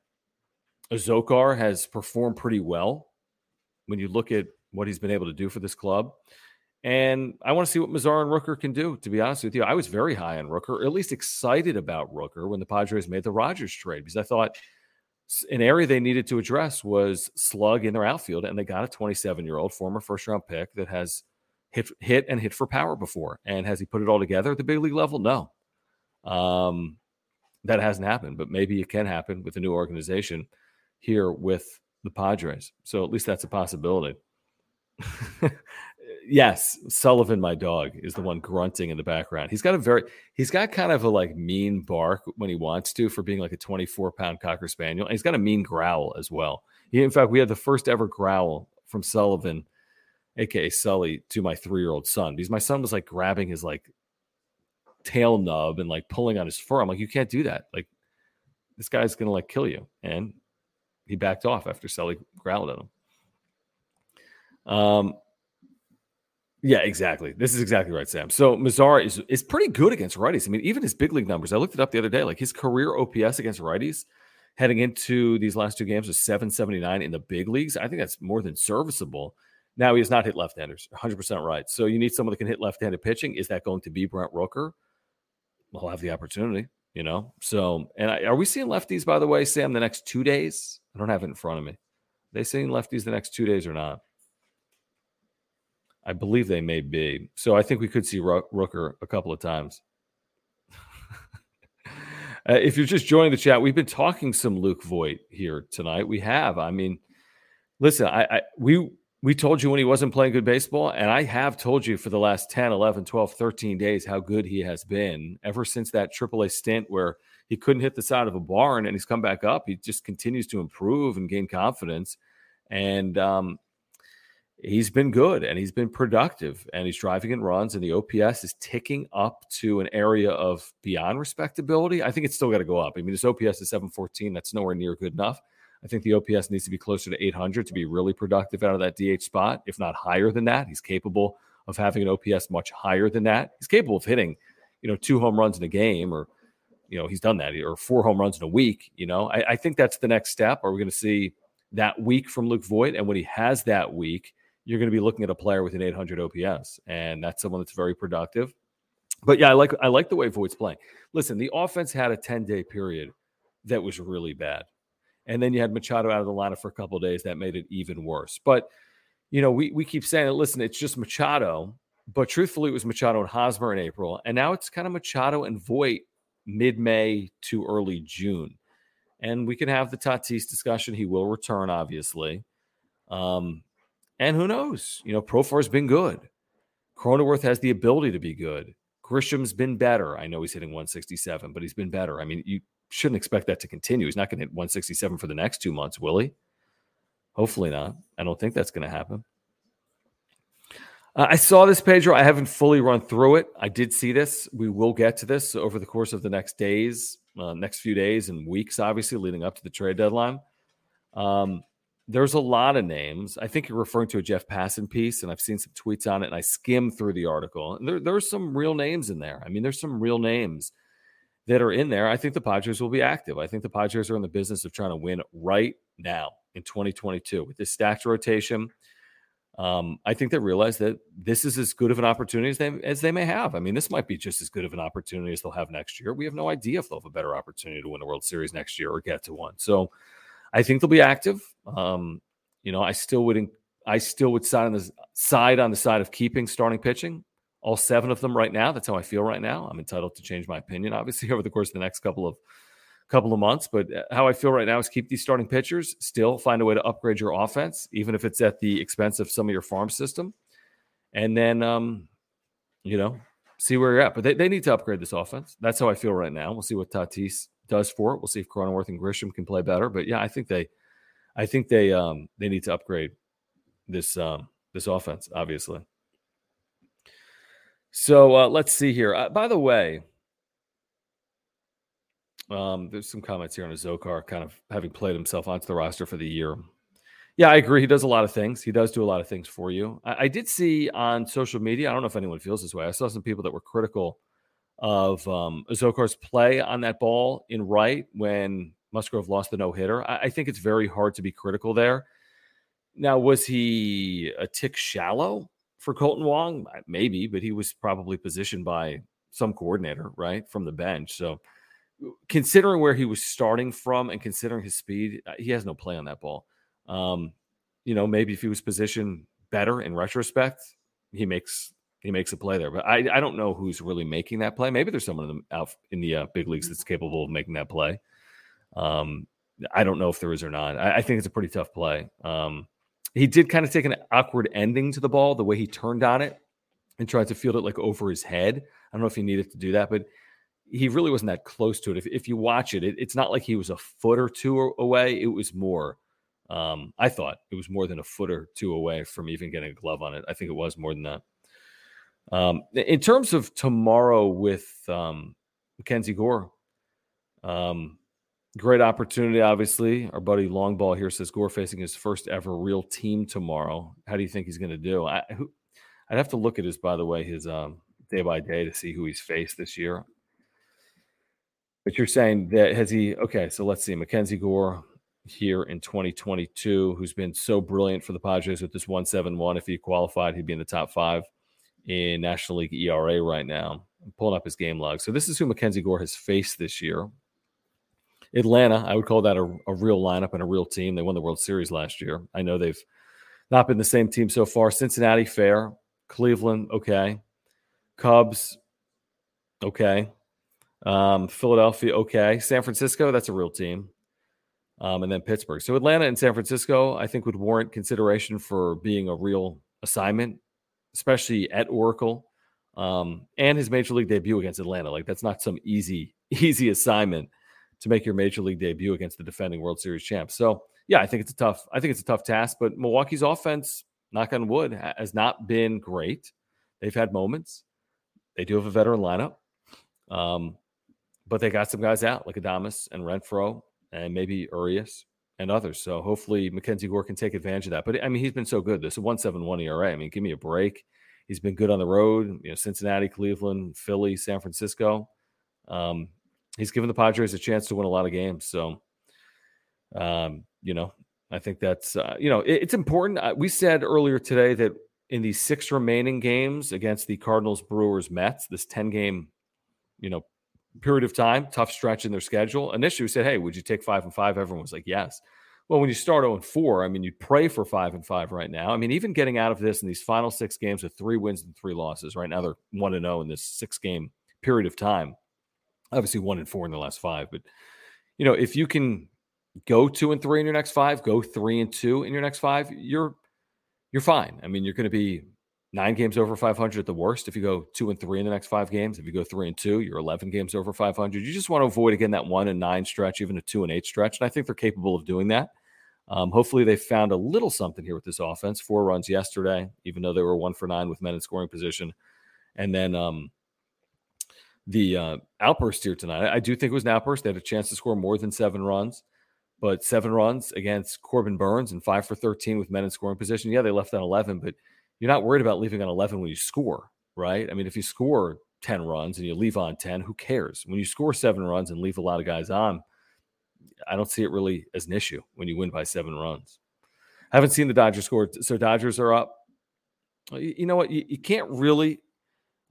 Azocar has performed pretty well when you look at what he's been able to do for this club. And I want to see what Mazar and Rooker can do, to be honest with you. I was very high on Rooker, or at least excited about Rooker when the Padres made the Rogers trade because I thought an area they needed to address was slug in their outfield. And they got a 27 year old former first round pick that has hit, hit and hit for power before. And has he put it all together at the big league level? No. Um, that hasn't happened, but maybe it can happen with a new organization here with the Padres. So at least that's a possibility. [LAUGHS] yes, Sullivan, my dog, is the one grunting in the background. He's got a very, he's got kind of a like mean bark when he wants to for being like a 24 pound cocker spaniel. And he's got a mean growl as well. He, in fact, we had the first ever growl from Sullivan, aka Sully, to my three year old son because my son was like grabbing his like tail nub and like pulling on his fur. I'm like, you can't do that. Like, this guy's gonna like kill you. And he backed off after Sully growled at him. Um, yeah, exactly. This is exactly right, Sam. So Mazara is is pretty good against righties. I mean, even his big league numbers. I looked it up the other day. Like his career OPS against righties heading into these last two games was 779 in the big leagues. I think that's more than serviceable. Now he has not hit left-handers. 100% right. So you need someone that can hit left-handed pitching. Is that going to be Brent Rooker? We'll have the opportunity, you know. So, and I, are we seeing lefties by the way, Sam, the next 2 days? I don't have it in front of me. Are they seeing lefties the next 2 days or not? I believe they may be. So I think we could see Rooker a couple of times. [LAUGHS] uh, if you're just joining the chat, we've been talking some Luke Voit here tonight. We have. I mean, listen, I, I we we told you when he wasn't playing good baseball, and I have told you for the last 10, 11, 12, 13 days how good he has been ever since that AAA stint where he couldn't hit the side of a barn and he's come back up. He just continues to improve and gain confidence. And um, he's been good and he's been productive and he's driving in runs and the OPS is ticking up to an area of beyond respectability. I think it's still got to go up. I mean, his OPS is 714. That's nowhere near good enough. I think the OPS needs to be closer to 800 to be really productive out of that DH spot, if not higher than that. He's capable of having an OPS much higher than that. He's capable of hitting, you know, two home runs in a game or, you know, he's done that or four home runs in a week. You know, I, I think that's the next step. Are we going to see that week from Luke Voit? And when he has that week, you're going to be looking at a player with an 800 OPS, and that's someone that's very productive. But yeah, I like I like the way Voit's playing. Listen, the offense had a 10 day period that was really bad, and then you had Machado out of the lineup for a couple days that made it even worse. But you know, we we keep saying, listen, it's just Machado, but truthfully, it was Machado and Hosmer in April, and now it's kind of Machado and Voit mid May to early June. And we can have the Tatis discussion. He will return, obviously. Um, and who knows? You know, Profar's been good. Cronenworth has the ability to be good. Grisham's been better. I know he's hitting 167, but he's been better. I mean, you shouldn't expect that to continue. He's not going to hit 167 for the next two months, will he? Hopefully not. I don't think that's going to happen. Uh, I saw this, Pedro. I haven't fully run through it. I did see this. We will get to this over the course of the next days, uh, next few days and weeks, obviously, leading up to the trade deadline. Um, there's a lot of names. I think you're referring to a Jeff Passan piece, and I've seen some tweets on it, and I skimmed through the article. And there, there's some real names in there. I mean, there's some real names that are in there. I think the Padres will be active. I think the Padres are in the business of trying to win right now in 2022 with this stacked rotation um, I think they realize that this is as good of an opportunity as they as they may have. I mean, this might be just as good of an opportunity as they'll have next year. We have no idea if they'll have a better opportunity to win the World Series next year or get to one. So, I think they'll be active. Um, you know, I still would I still would side on the side on the side of keeping starting pitching. All seven of them right now. That's how I feel right now. I'm entitled to change my opinion, obviously, [LAUGHS] over the course of the next couple of couple of months. But uh, how I feel right now is keep these starting pitchers, still find a way to upgrade your offense, even if it's at the expense of some of your farm system. And then, um, you know, see where you're at. But they, they need to upgrade this offense. That's how I feel right now. We'll see what Tatis does for it. We'll see if Cronenworth and Grisham can play better. But yeah, I think they, I think they, um, they need to upgrade this, um, this offense, obviously. So uh, let's see here. Uh, by the way, um, there's some comments here on Azocar kind of having played himself onto the roster for the year. Yeah, I agree. He does a lot of things. He does do a lot of things for you. I, I did see on social media, I don't know if anyone feels this way. I saw some people that were critical of um, play on that ball in right when Musgrove lost the no hitter. I, I think it's very hard to be critical there. Now, was he a tick shallow for Kolten Wong? Maybe, but he was probably positioned by some coordinator, right, from the bench. So considering where he was starting from and considering his speed, uh, he has no play on that ball. Um, you know, maybe if he was positioned better in retrospect, he makes he makes a play there. But I, I don't know who's really making that play. Maybe there's someone in the, out in the uh, big leagues that's capable of making that play. Um, I don't know if there is or not. I, I think it's a pretty tough play. Um, he did kind of take an awkward ending to the ball, the way he turned on it and tried to field it like over his head. I don't know if he needed to do that, but he really wasn't that close to it. If, if you watch it, it, it's not like he was a foot or two away. It was more, um, I thought it was more than a foot or two away from even getting a glove on it. I think it was more than that. Um, in terms of tomorrow with um, Mackenzie Gore, um, great opportunity, obviously. Our buddy Longball here says Gore facing his first ever real team tomorrow. How do you think he's going to do? I, I'd have to look at his, by the way, his um, day by day to see who he's faced this year. But you're saying that has he? Okay, so let's see. Mackenzie Gore here in 2022, who's been so brilliant for the Padres with this 171. If he qualified, he'd be in the top five in National League ERA right now. I'm pulling up his game log. So this is who Mackenzie Gore has faced this year. Atlanta, I would call that a, a real lineup and a real team. They won the World Series last year. I know they've not been the same team so far. Cincinnati, fair. Cleveland, okay. Cubs, okay. Um, Philadelphia, okay. San Francisco, that's a real team. Um, and then Pittsburgh. So Atlanta and San Francisco, I think, would warrant consideration for being a real assignment, especially at Oracle. Um, and his major league debut against Atlanta. Like that's not some easy, [LAUGHS] easy assignment to make your major league debut against the defending World Series champs. So yeah, I think it's a tough, I think it's a tough task, but Milwaukee's offense, knock on wood, has not been great. They've had moments. They do have a veteran lineup. Um, but they got some guys out like Adames and Renfro and maybe Urias and others. So hopefully Mackenzie Gore can take advantage of that. But I mean, he's been so good. This is 171 ERA. I mean, give me a break. He's been good on the road, you know, Cincinnati, Cleveland, Philly, San Francisco. Um, he's given the Padres a chance to win a lot of games. So, um, you know, I think that's, uh, you know, it, it's important. Uh, we said earlier today that in these six remaining games against the Cardinals, Brewers, Mets, this 10 game, you know, period of time, tough stretch in their schedule. Initially, we said, "Hey, would you take five and five?" Everyone was like, "Yes." Well, when you start 0 and 4, I mean, you'd pray for five and five right now. I mean, even getting out of this in these final six games with three wins and three losses, right now they're one and 0 in this six game period of time. Obviously, one and four in the last five, but you know, if you can go two and three in your next five, go three and two in your next five, you're you're fine. I mean, you're going to be nine games over 500 at the worst. If you go two and three in the next five games, if you go three and two, you're 11 games over 500. You just want to avoid again that one and nine stretch, even a two and eight stretch. And I think they're capable of doing that. Um, hopefully, they found a little something here with this offense. Four runs yesterday, even though they were one for nine with men in scoring position. And then um, the uh, outburst here tonight, I do think it was an outburst. They had a chance to score more than seven runs, but seven runs against Corbin Burnes and five for 13 with men in scoring position. Yeah, they left on 11, but you're not worried about leaving on 11 when you score, right? I mean, if you score 10 runs and you leave on 10, who cares? When you score seven runs and leave a lot of guys on, I don't see it really as an issue when you win by seven runs. I haven't seen the Dodgers score. So Dodgers are up. You know what? You, you can't really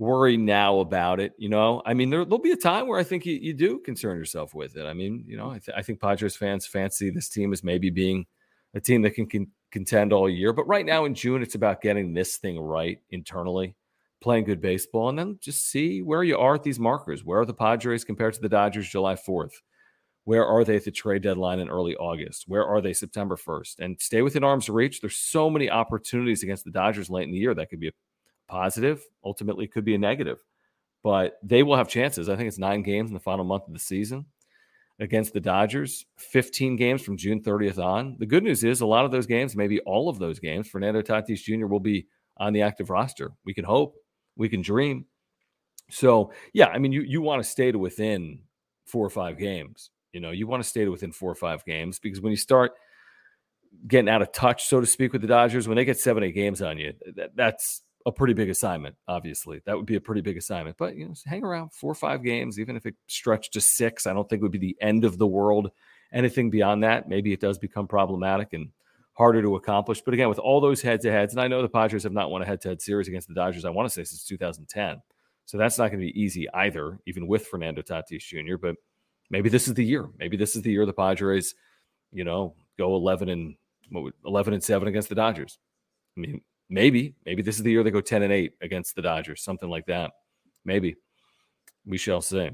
worry now about it. You know, I mean, there, will be a time where I think you, you do concern yourself with it. I mean, you know, I, th- I think Padres fans fancy this team as maybe being a team that can, can contend all year. But right now in June, it's about getting this thing right internally, playing good baseball, and then just see where you are at these markers. Where are the Padres compared to the Dodgers July 4th? Where are they at the trade deadline in early August? Where are they September 1st? And stay within arm's reach. There's so many opportunities against the Dodgers late in the year that could be a positive, ultimately could be a negative. But they will have chances. I think it's nine games in the final month of the season against the Dodgers, 15 games from June 30th on. The good news is a lot of those games, maybe all of those games, Fernando Tatis Jr. will be on the active roster. We can hope, we can dream. So, yeah, I mean, you, you want to stay to within four or five games. You know, you want to stay to within four or five games because when you start getting out of touch, so to speak, with the Dodgers, when they get seven, eight games on you, that, that's a pretty big assignment, obviously. That would be a pretty big assignment. But you know, hang around four or five games, even if it stretched to six, I don't think would be the end of the world. Anything beyond that, maybe it does become problematic and harder to accomplish. But again, with all those head to heads, and I know the Padres have not won a head to head series against the Dodgers, I want to say since 2010. So that's not going to be easy either, even with Fernando Tatis Jr. But maybe this is the year. Maybe this is the year the Padres, you know, go 11 and what, 11 and 7 against the Dodgers. I mean, maybe, maybe this is the year they go 10 and 8 against the Dodgers, something like that. Maybe. We shall see.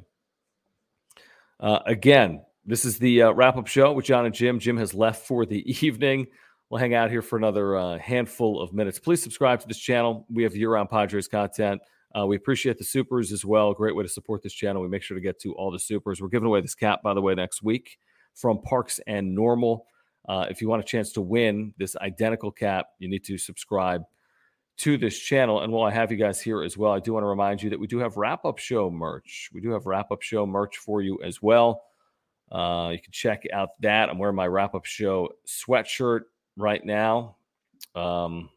Uh, again, this is the uh, wrap up show with John and Jim. Jim has left for the [LAUGHS] evening. We'll hang out here for another uh, handful of minutes. Please subscribe to this channel. We have year round Padres content. Uh, we appreciate the supers as well. Great way to support this channel. We make sure to get to all the supers. We're giving away this cap, by the way, next week from Parks and Normal. Uh, if you want a chance to win this identical cap, you need to subscribe to this channel. And while I have you guys here as well, I do want to remind you that we do have wrap up show merch. We do have wrap up show merch for you as well. Uh, you can check out that. I'm wearing my wrap up show sweatshirt right now. Um,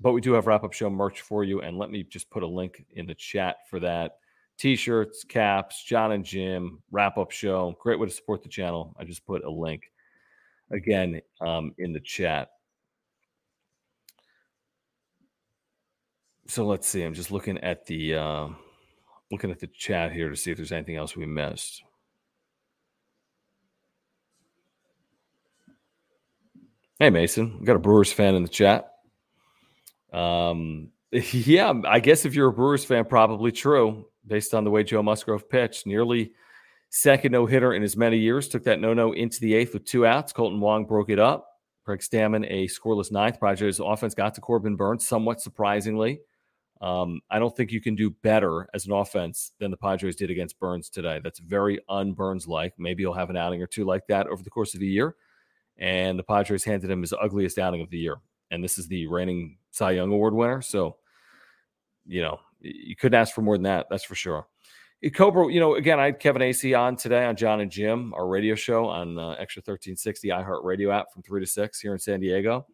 but we do have wrap up show merch for you. And let me just put a link in the chat for that t shirts, caps, John and Jim, wrap up show. Great way to support the channel. I just put a link again um, in the chat. So let's see. I'm just looking at the uh, looking at the chat here to see if there's anything else we missed. Hey Mason, got a Brewers fan in the chat. Um, [LAUGHS] yeah, I guess if you're a Brewers fan, probably true based on the way Joe Musgrove pitched. Nearly second no hitter in as many years. Took that no no into the eighth with two outs. Kolten Wong broke it up. Craig Stammen a scoreless ninth. Padres offense got to Corbin Burnes somewhat surprisingly. Um, I don't think you can do better as an offense than the Padres did against Burnes today. That's very un Burnes like. Maybe he'll have an outing or two like that over the course of the year. And the Padres handed him his ugliest outing of the year. And this is the reigning Cy Young Award winner. So, you know, you couldn't ask for more than that. That's for sure. Cobra, you know, again, I had Kevin Acee on today on John and Jim, our radio show on uh, Extra 1360 iHeartRadio app from three to six here in San Diego.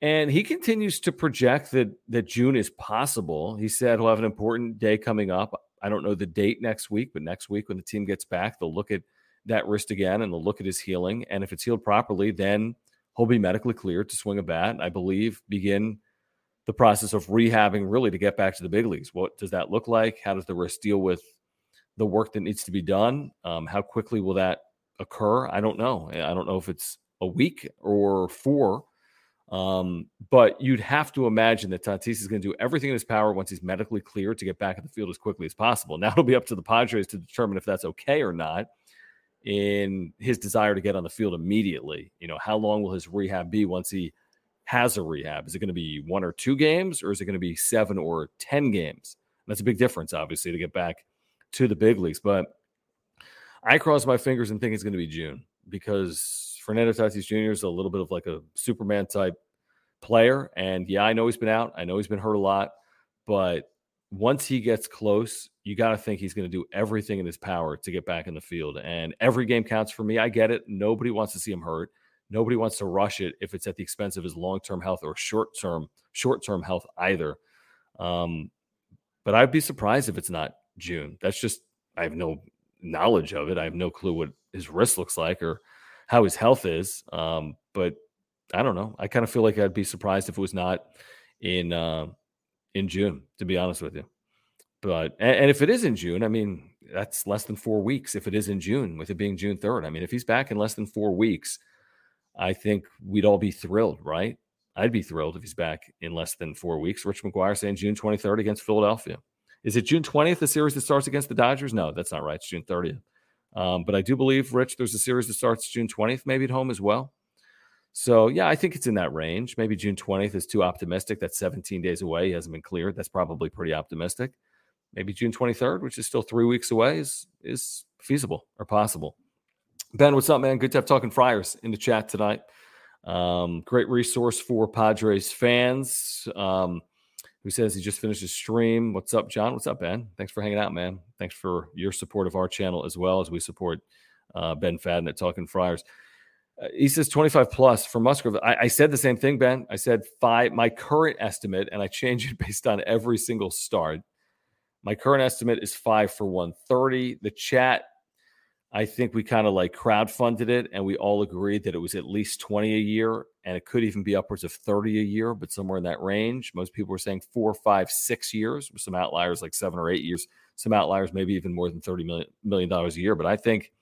And he continues to project that that June is possible. He said he'll have an important day coming up. I don't know the date next week, but next week when the team gets back, they'll look at that wrist again and they'll look at his healing. And if it's healed properly, then he'll be medically cleared to swing a bat. I believe begin the process of rehabbing really to get back to the big leagues. What does that look like? How does the wrist deal with the work that needs to be done? Um, how quickly will that occur? I don't know. I don't know if it's a week or four. Um, but you'd have to imagine that Tatis is going to do everything in his power once he's medically cleared to get back in the field as quickly as possible. Now it'll be up to the Padres to determine if that's okay or not in his desire to get on the field immediately. You know, how long will his rehab be once he has a rehab? Is it going to be one or two games, or is it going to be seven or 10 games? That's a big difference, obviously, to get back to the big leagues. But I cross my fingers and think it's going to be June because Fernando Tatis Jr. is a little bit of like a Superman type player. And yeah, I know he's been out. I know he's been hurt a lot. But once he gets close, you got to think he's going to do everything in his power to get back in the field. And every game counts for me. I get it. Nobody wants to see him hurt. Nobody wants to rush it if it's at the expense of his long-term health or short-term short-term health either. Um, but I'd be surprised if it's not June. That's just I have no knowledge of it. I have no clue what his wrist looks like or how his health is. Um, but I don't know. I kind of feel like I'd be surprised if it was not in uh, in June, to be honest with you. But and, and, if it is in June, I mean that's less than four weeks. If it is in June, with it being June third, I mean if he's back in less than four weeks, I think we'd all be thrilled, right? I'd be thrilled if he's back in less than four weeks. Rich McGuire saying June twenty third against Philadelphia. Is it June twentieth the series that starts against the Dodgers? No, that's not right. It's June thirtieth. Um, but I do believe, Rich, there's a series that starts June twentieth, maybe at home as well. So yeah, I think it's in that range. Maybe June 20th is too optimistic. That's 17 days away. He hasn't been cleared. That's probably pretty optimistic. Maybe June 23rd, which is still three weeks away, is is feasible or possible. Ben, what's up, man? Good to have talking Friars in the chat tonight. Um, great resource for Padres fans. Um, who says he just finished his stream? What's up, John? What's up, Ben? Thanks for hanging out, man. Thanks for your support of our channel as well as we support uh, Ben Fadden at Talking Friars. Uh, he says 25 plus for Musgrove. I, I, said the same thing, Ben. I said five. My current estimate, and I change it [LAUGHS] based on every single start. My current estimate is five for 130. The chat, I think we kind of like crowd funded it, and we all agreed that it was at least 20 a year, and it could even be upwards of 30 a year, but somewhere in that range. Most people were saying four, five, six years, with some outliers like seven or eight years. Some outliers, maybe even more than 30 million million dollars a year. But I think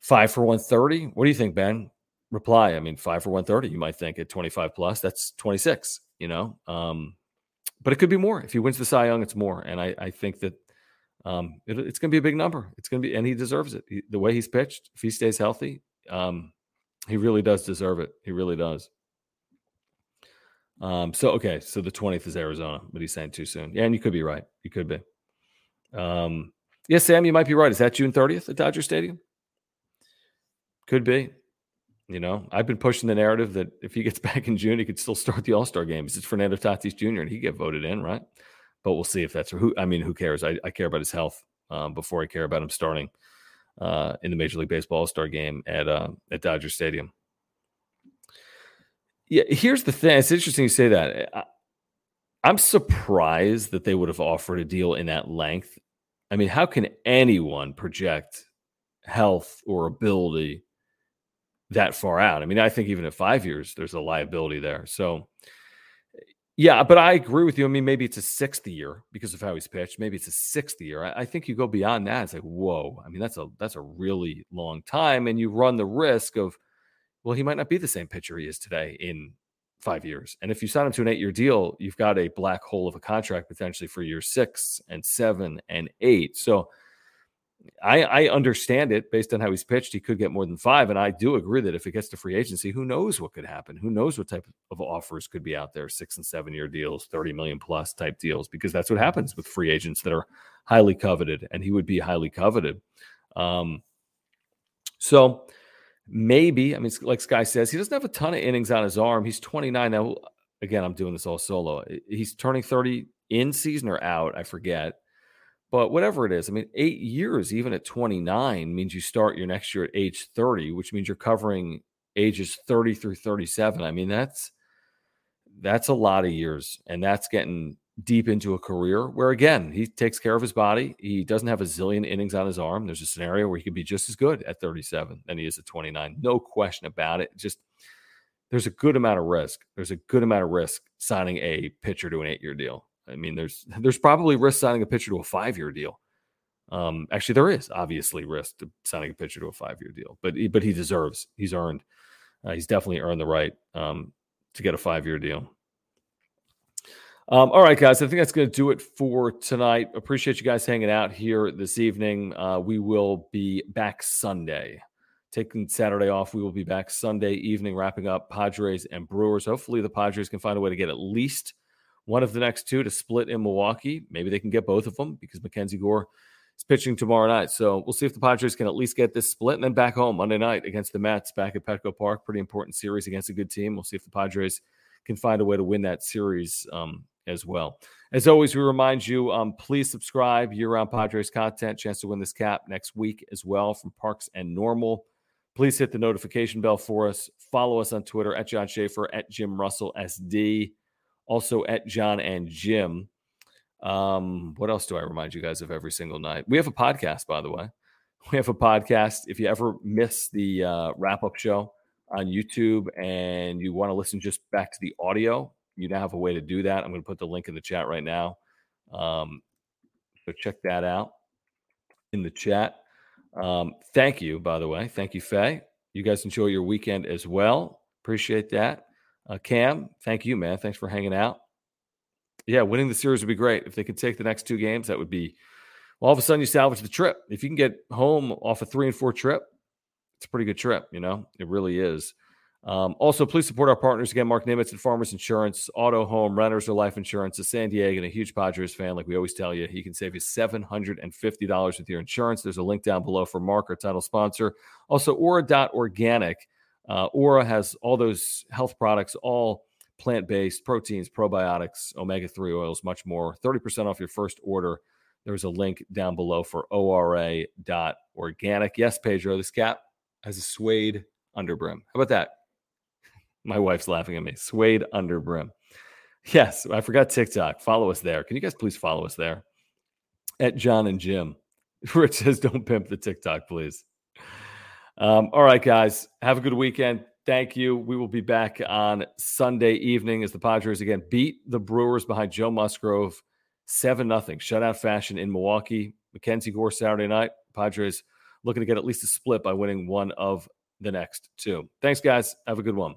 Five for 130. What do you think, Ben? Reply. I mean, five for 130, you might think at 25 plus, that's 26, you know? Um, but it could be more. If he wins the Cy Young, it's more. And I, I think that um, it, it's going to be a big number. It's going to be, and he deserves it. He, the way he's pitched, if he stays healthy, um, he really does deserve it. He really does. Um, so okay, so the 20th is Arizona, but he's saying too soon. Yeah, and you could be right. You could be. Um, yeah, Sam, you might be right. Is that June 30th at Dodger Stadium? Could be. You know, I've been pushing the narrative that if he gets [LAUGHS] back in June, he could still start the All Star games. It's Fernando Tatis Jr. and he get voted in, right? But we'll see if that's who. I mean, who cares? I, I care about his health um, before I care about him starting uh, in the Major League Baseball All Star game at uh, at Dodger Stadium. Yeah, here's the thing. It's interesting you say that. I, I'm surprised that they would have offered a deal in that length. I mean, how can anyone project health or ability that far out. I mean, I think even at five years, there's a liability there. So, yeah, but I agree with you. I mean, maybe it's a sixth year because of how he's pitched. Maybe it's a sixth year. I, I think you go beyond that. It's like, whoa. I mean, that's a that's a really long time, and you run the risk of, well, he might not be the same pitcher he is today in five years. And if you sign him to an eight year deal, you've got a black hole of a contract potentially for year six and seven and eight. So I, I understand it based on how he's pitched. He could get more than five. And I do agree that if it gets to free agency, who knows what could happen? Who knows what type of offers could be out there? Six and seven year deals, 30 million plus type deals, because that's what happens with free agents that are highly coveted. And he would be highly coveted. Um, so maybe, I mean, like Sky says, he doesn't have a ton of innings on his arm. He's 29 now. Again, I'm doing this all solo. He's turning 30 in season or out. I forget. But whatever it is, I mean, eight years, even at 29, means you start your next year at age 30, which means you're covering ages 30 through 37. I mean, that's that's a lot of years, and that's getting deep into a career where again he takes care of his body. He doesn't have a zillion innings on his arm. There's a scenario where he could be just as good at 37 than he is at 29. No question about it. Just there's a good amount of risk. There's a good amount of risk signing a pitcher to an eight year deal. I mean, there's [LAUGHS] there's probably risk signing a pitcher to a five year deal. Um, actually, there is obviously risk to signing a pitcher to a five year deal, but but he deserves. He's earned. Uh, he's definitely earned the right um, to get a five year deal. Um, all right, guys. I think that's going to do it for tonight. Appreciate you guys hanging out here this evening. Uh, we will be back Sunday taking Saturday off. We will be back Sunday evening, wrapping up Padres and Brewers. Hopefully, the Padres can find a way to get at least one of the next two to split in Milwaukee. Maybe they can get both of them because Mackenzie Gore is pitching tomorrow night. So we'll see if the Padres can at least get this split and then back home Monday night against the Mets back at Petco Park. Pretty important series against a good team. We'll see if the Padres can find a way to win that series um, as well. As always, we remind you um, please subscribe year round Padres content. Chance to win this cap next week as well from Parks and Normal. Please hit the notification bell for us. Follow us on Twitter at John Schaefer, at Jim Russell SD, also at John and Jim. Um, what else do I remind you guys of every single night? We have a podcast, by the way. [LAUGHS] We have a podcast. If you ever miss the uh, wrap up show on YouTube and you want to listen just back to the audio, you now have a way to do that. I'm going to put the link in the chat right now. Um, so check that out in the chat. Um, thank you, by the way. Thank you, Faye. You guys enjoy your weekend as well. Appreciate that. Uh, Cam, thank you, man. Thanks for hanging out. Yeah, winning the series would be great. If they could take the next two games, that would be well, all of a sudden you salvage the trip. If you can get home off a three and four trip, it's a pretty good trip, you know? It really is. Um, also, please support our partners again, Marc Nimetz and Farmers Insurance, Auto, Home, Renters, or Life Insurance. A San Diego and a huge Padres fan, like we always tell you, he can save you $750 with your insurance. There's a link down below for Marc, our title sponsor. Also, Ora.organic. Uh, Ora has all those health products, all plant based proteins, probiotics, omega 3 oils, much more. 30% off your first order. There's a link down below for ORA.organic. Yes, Pedro, this cap has a suede underbrim. How about that? [LAUGHS] My wife's laughing at me. Suede underbrim. Yes, I forgot TikTok. Follow us there. Can you guys please follow us there? At John and Jim. [LAUGHS] Rich says, don't pimp the TikTok, please. Um, all right, guys. Have a good weekend. Thank you. We will be back on Sunday evening as the Padres again beat the Brewers behind Joe Musgrove 7 0. Shutout fashion in Milwaukee. Mackenzie Gore Saturday night. Padres looking to get at least a split by winning one of the next two. Thanks, guys. Have a good one.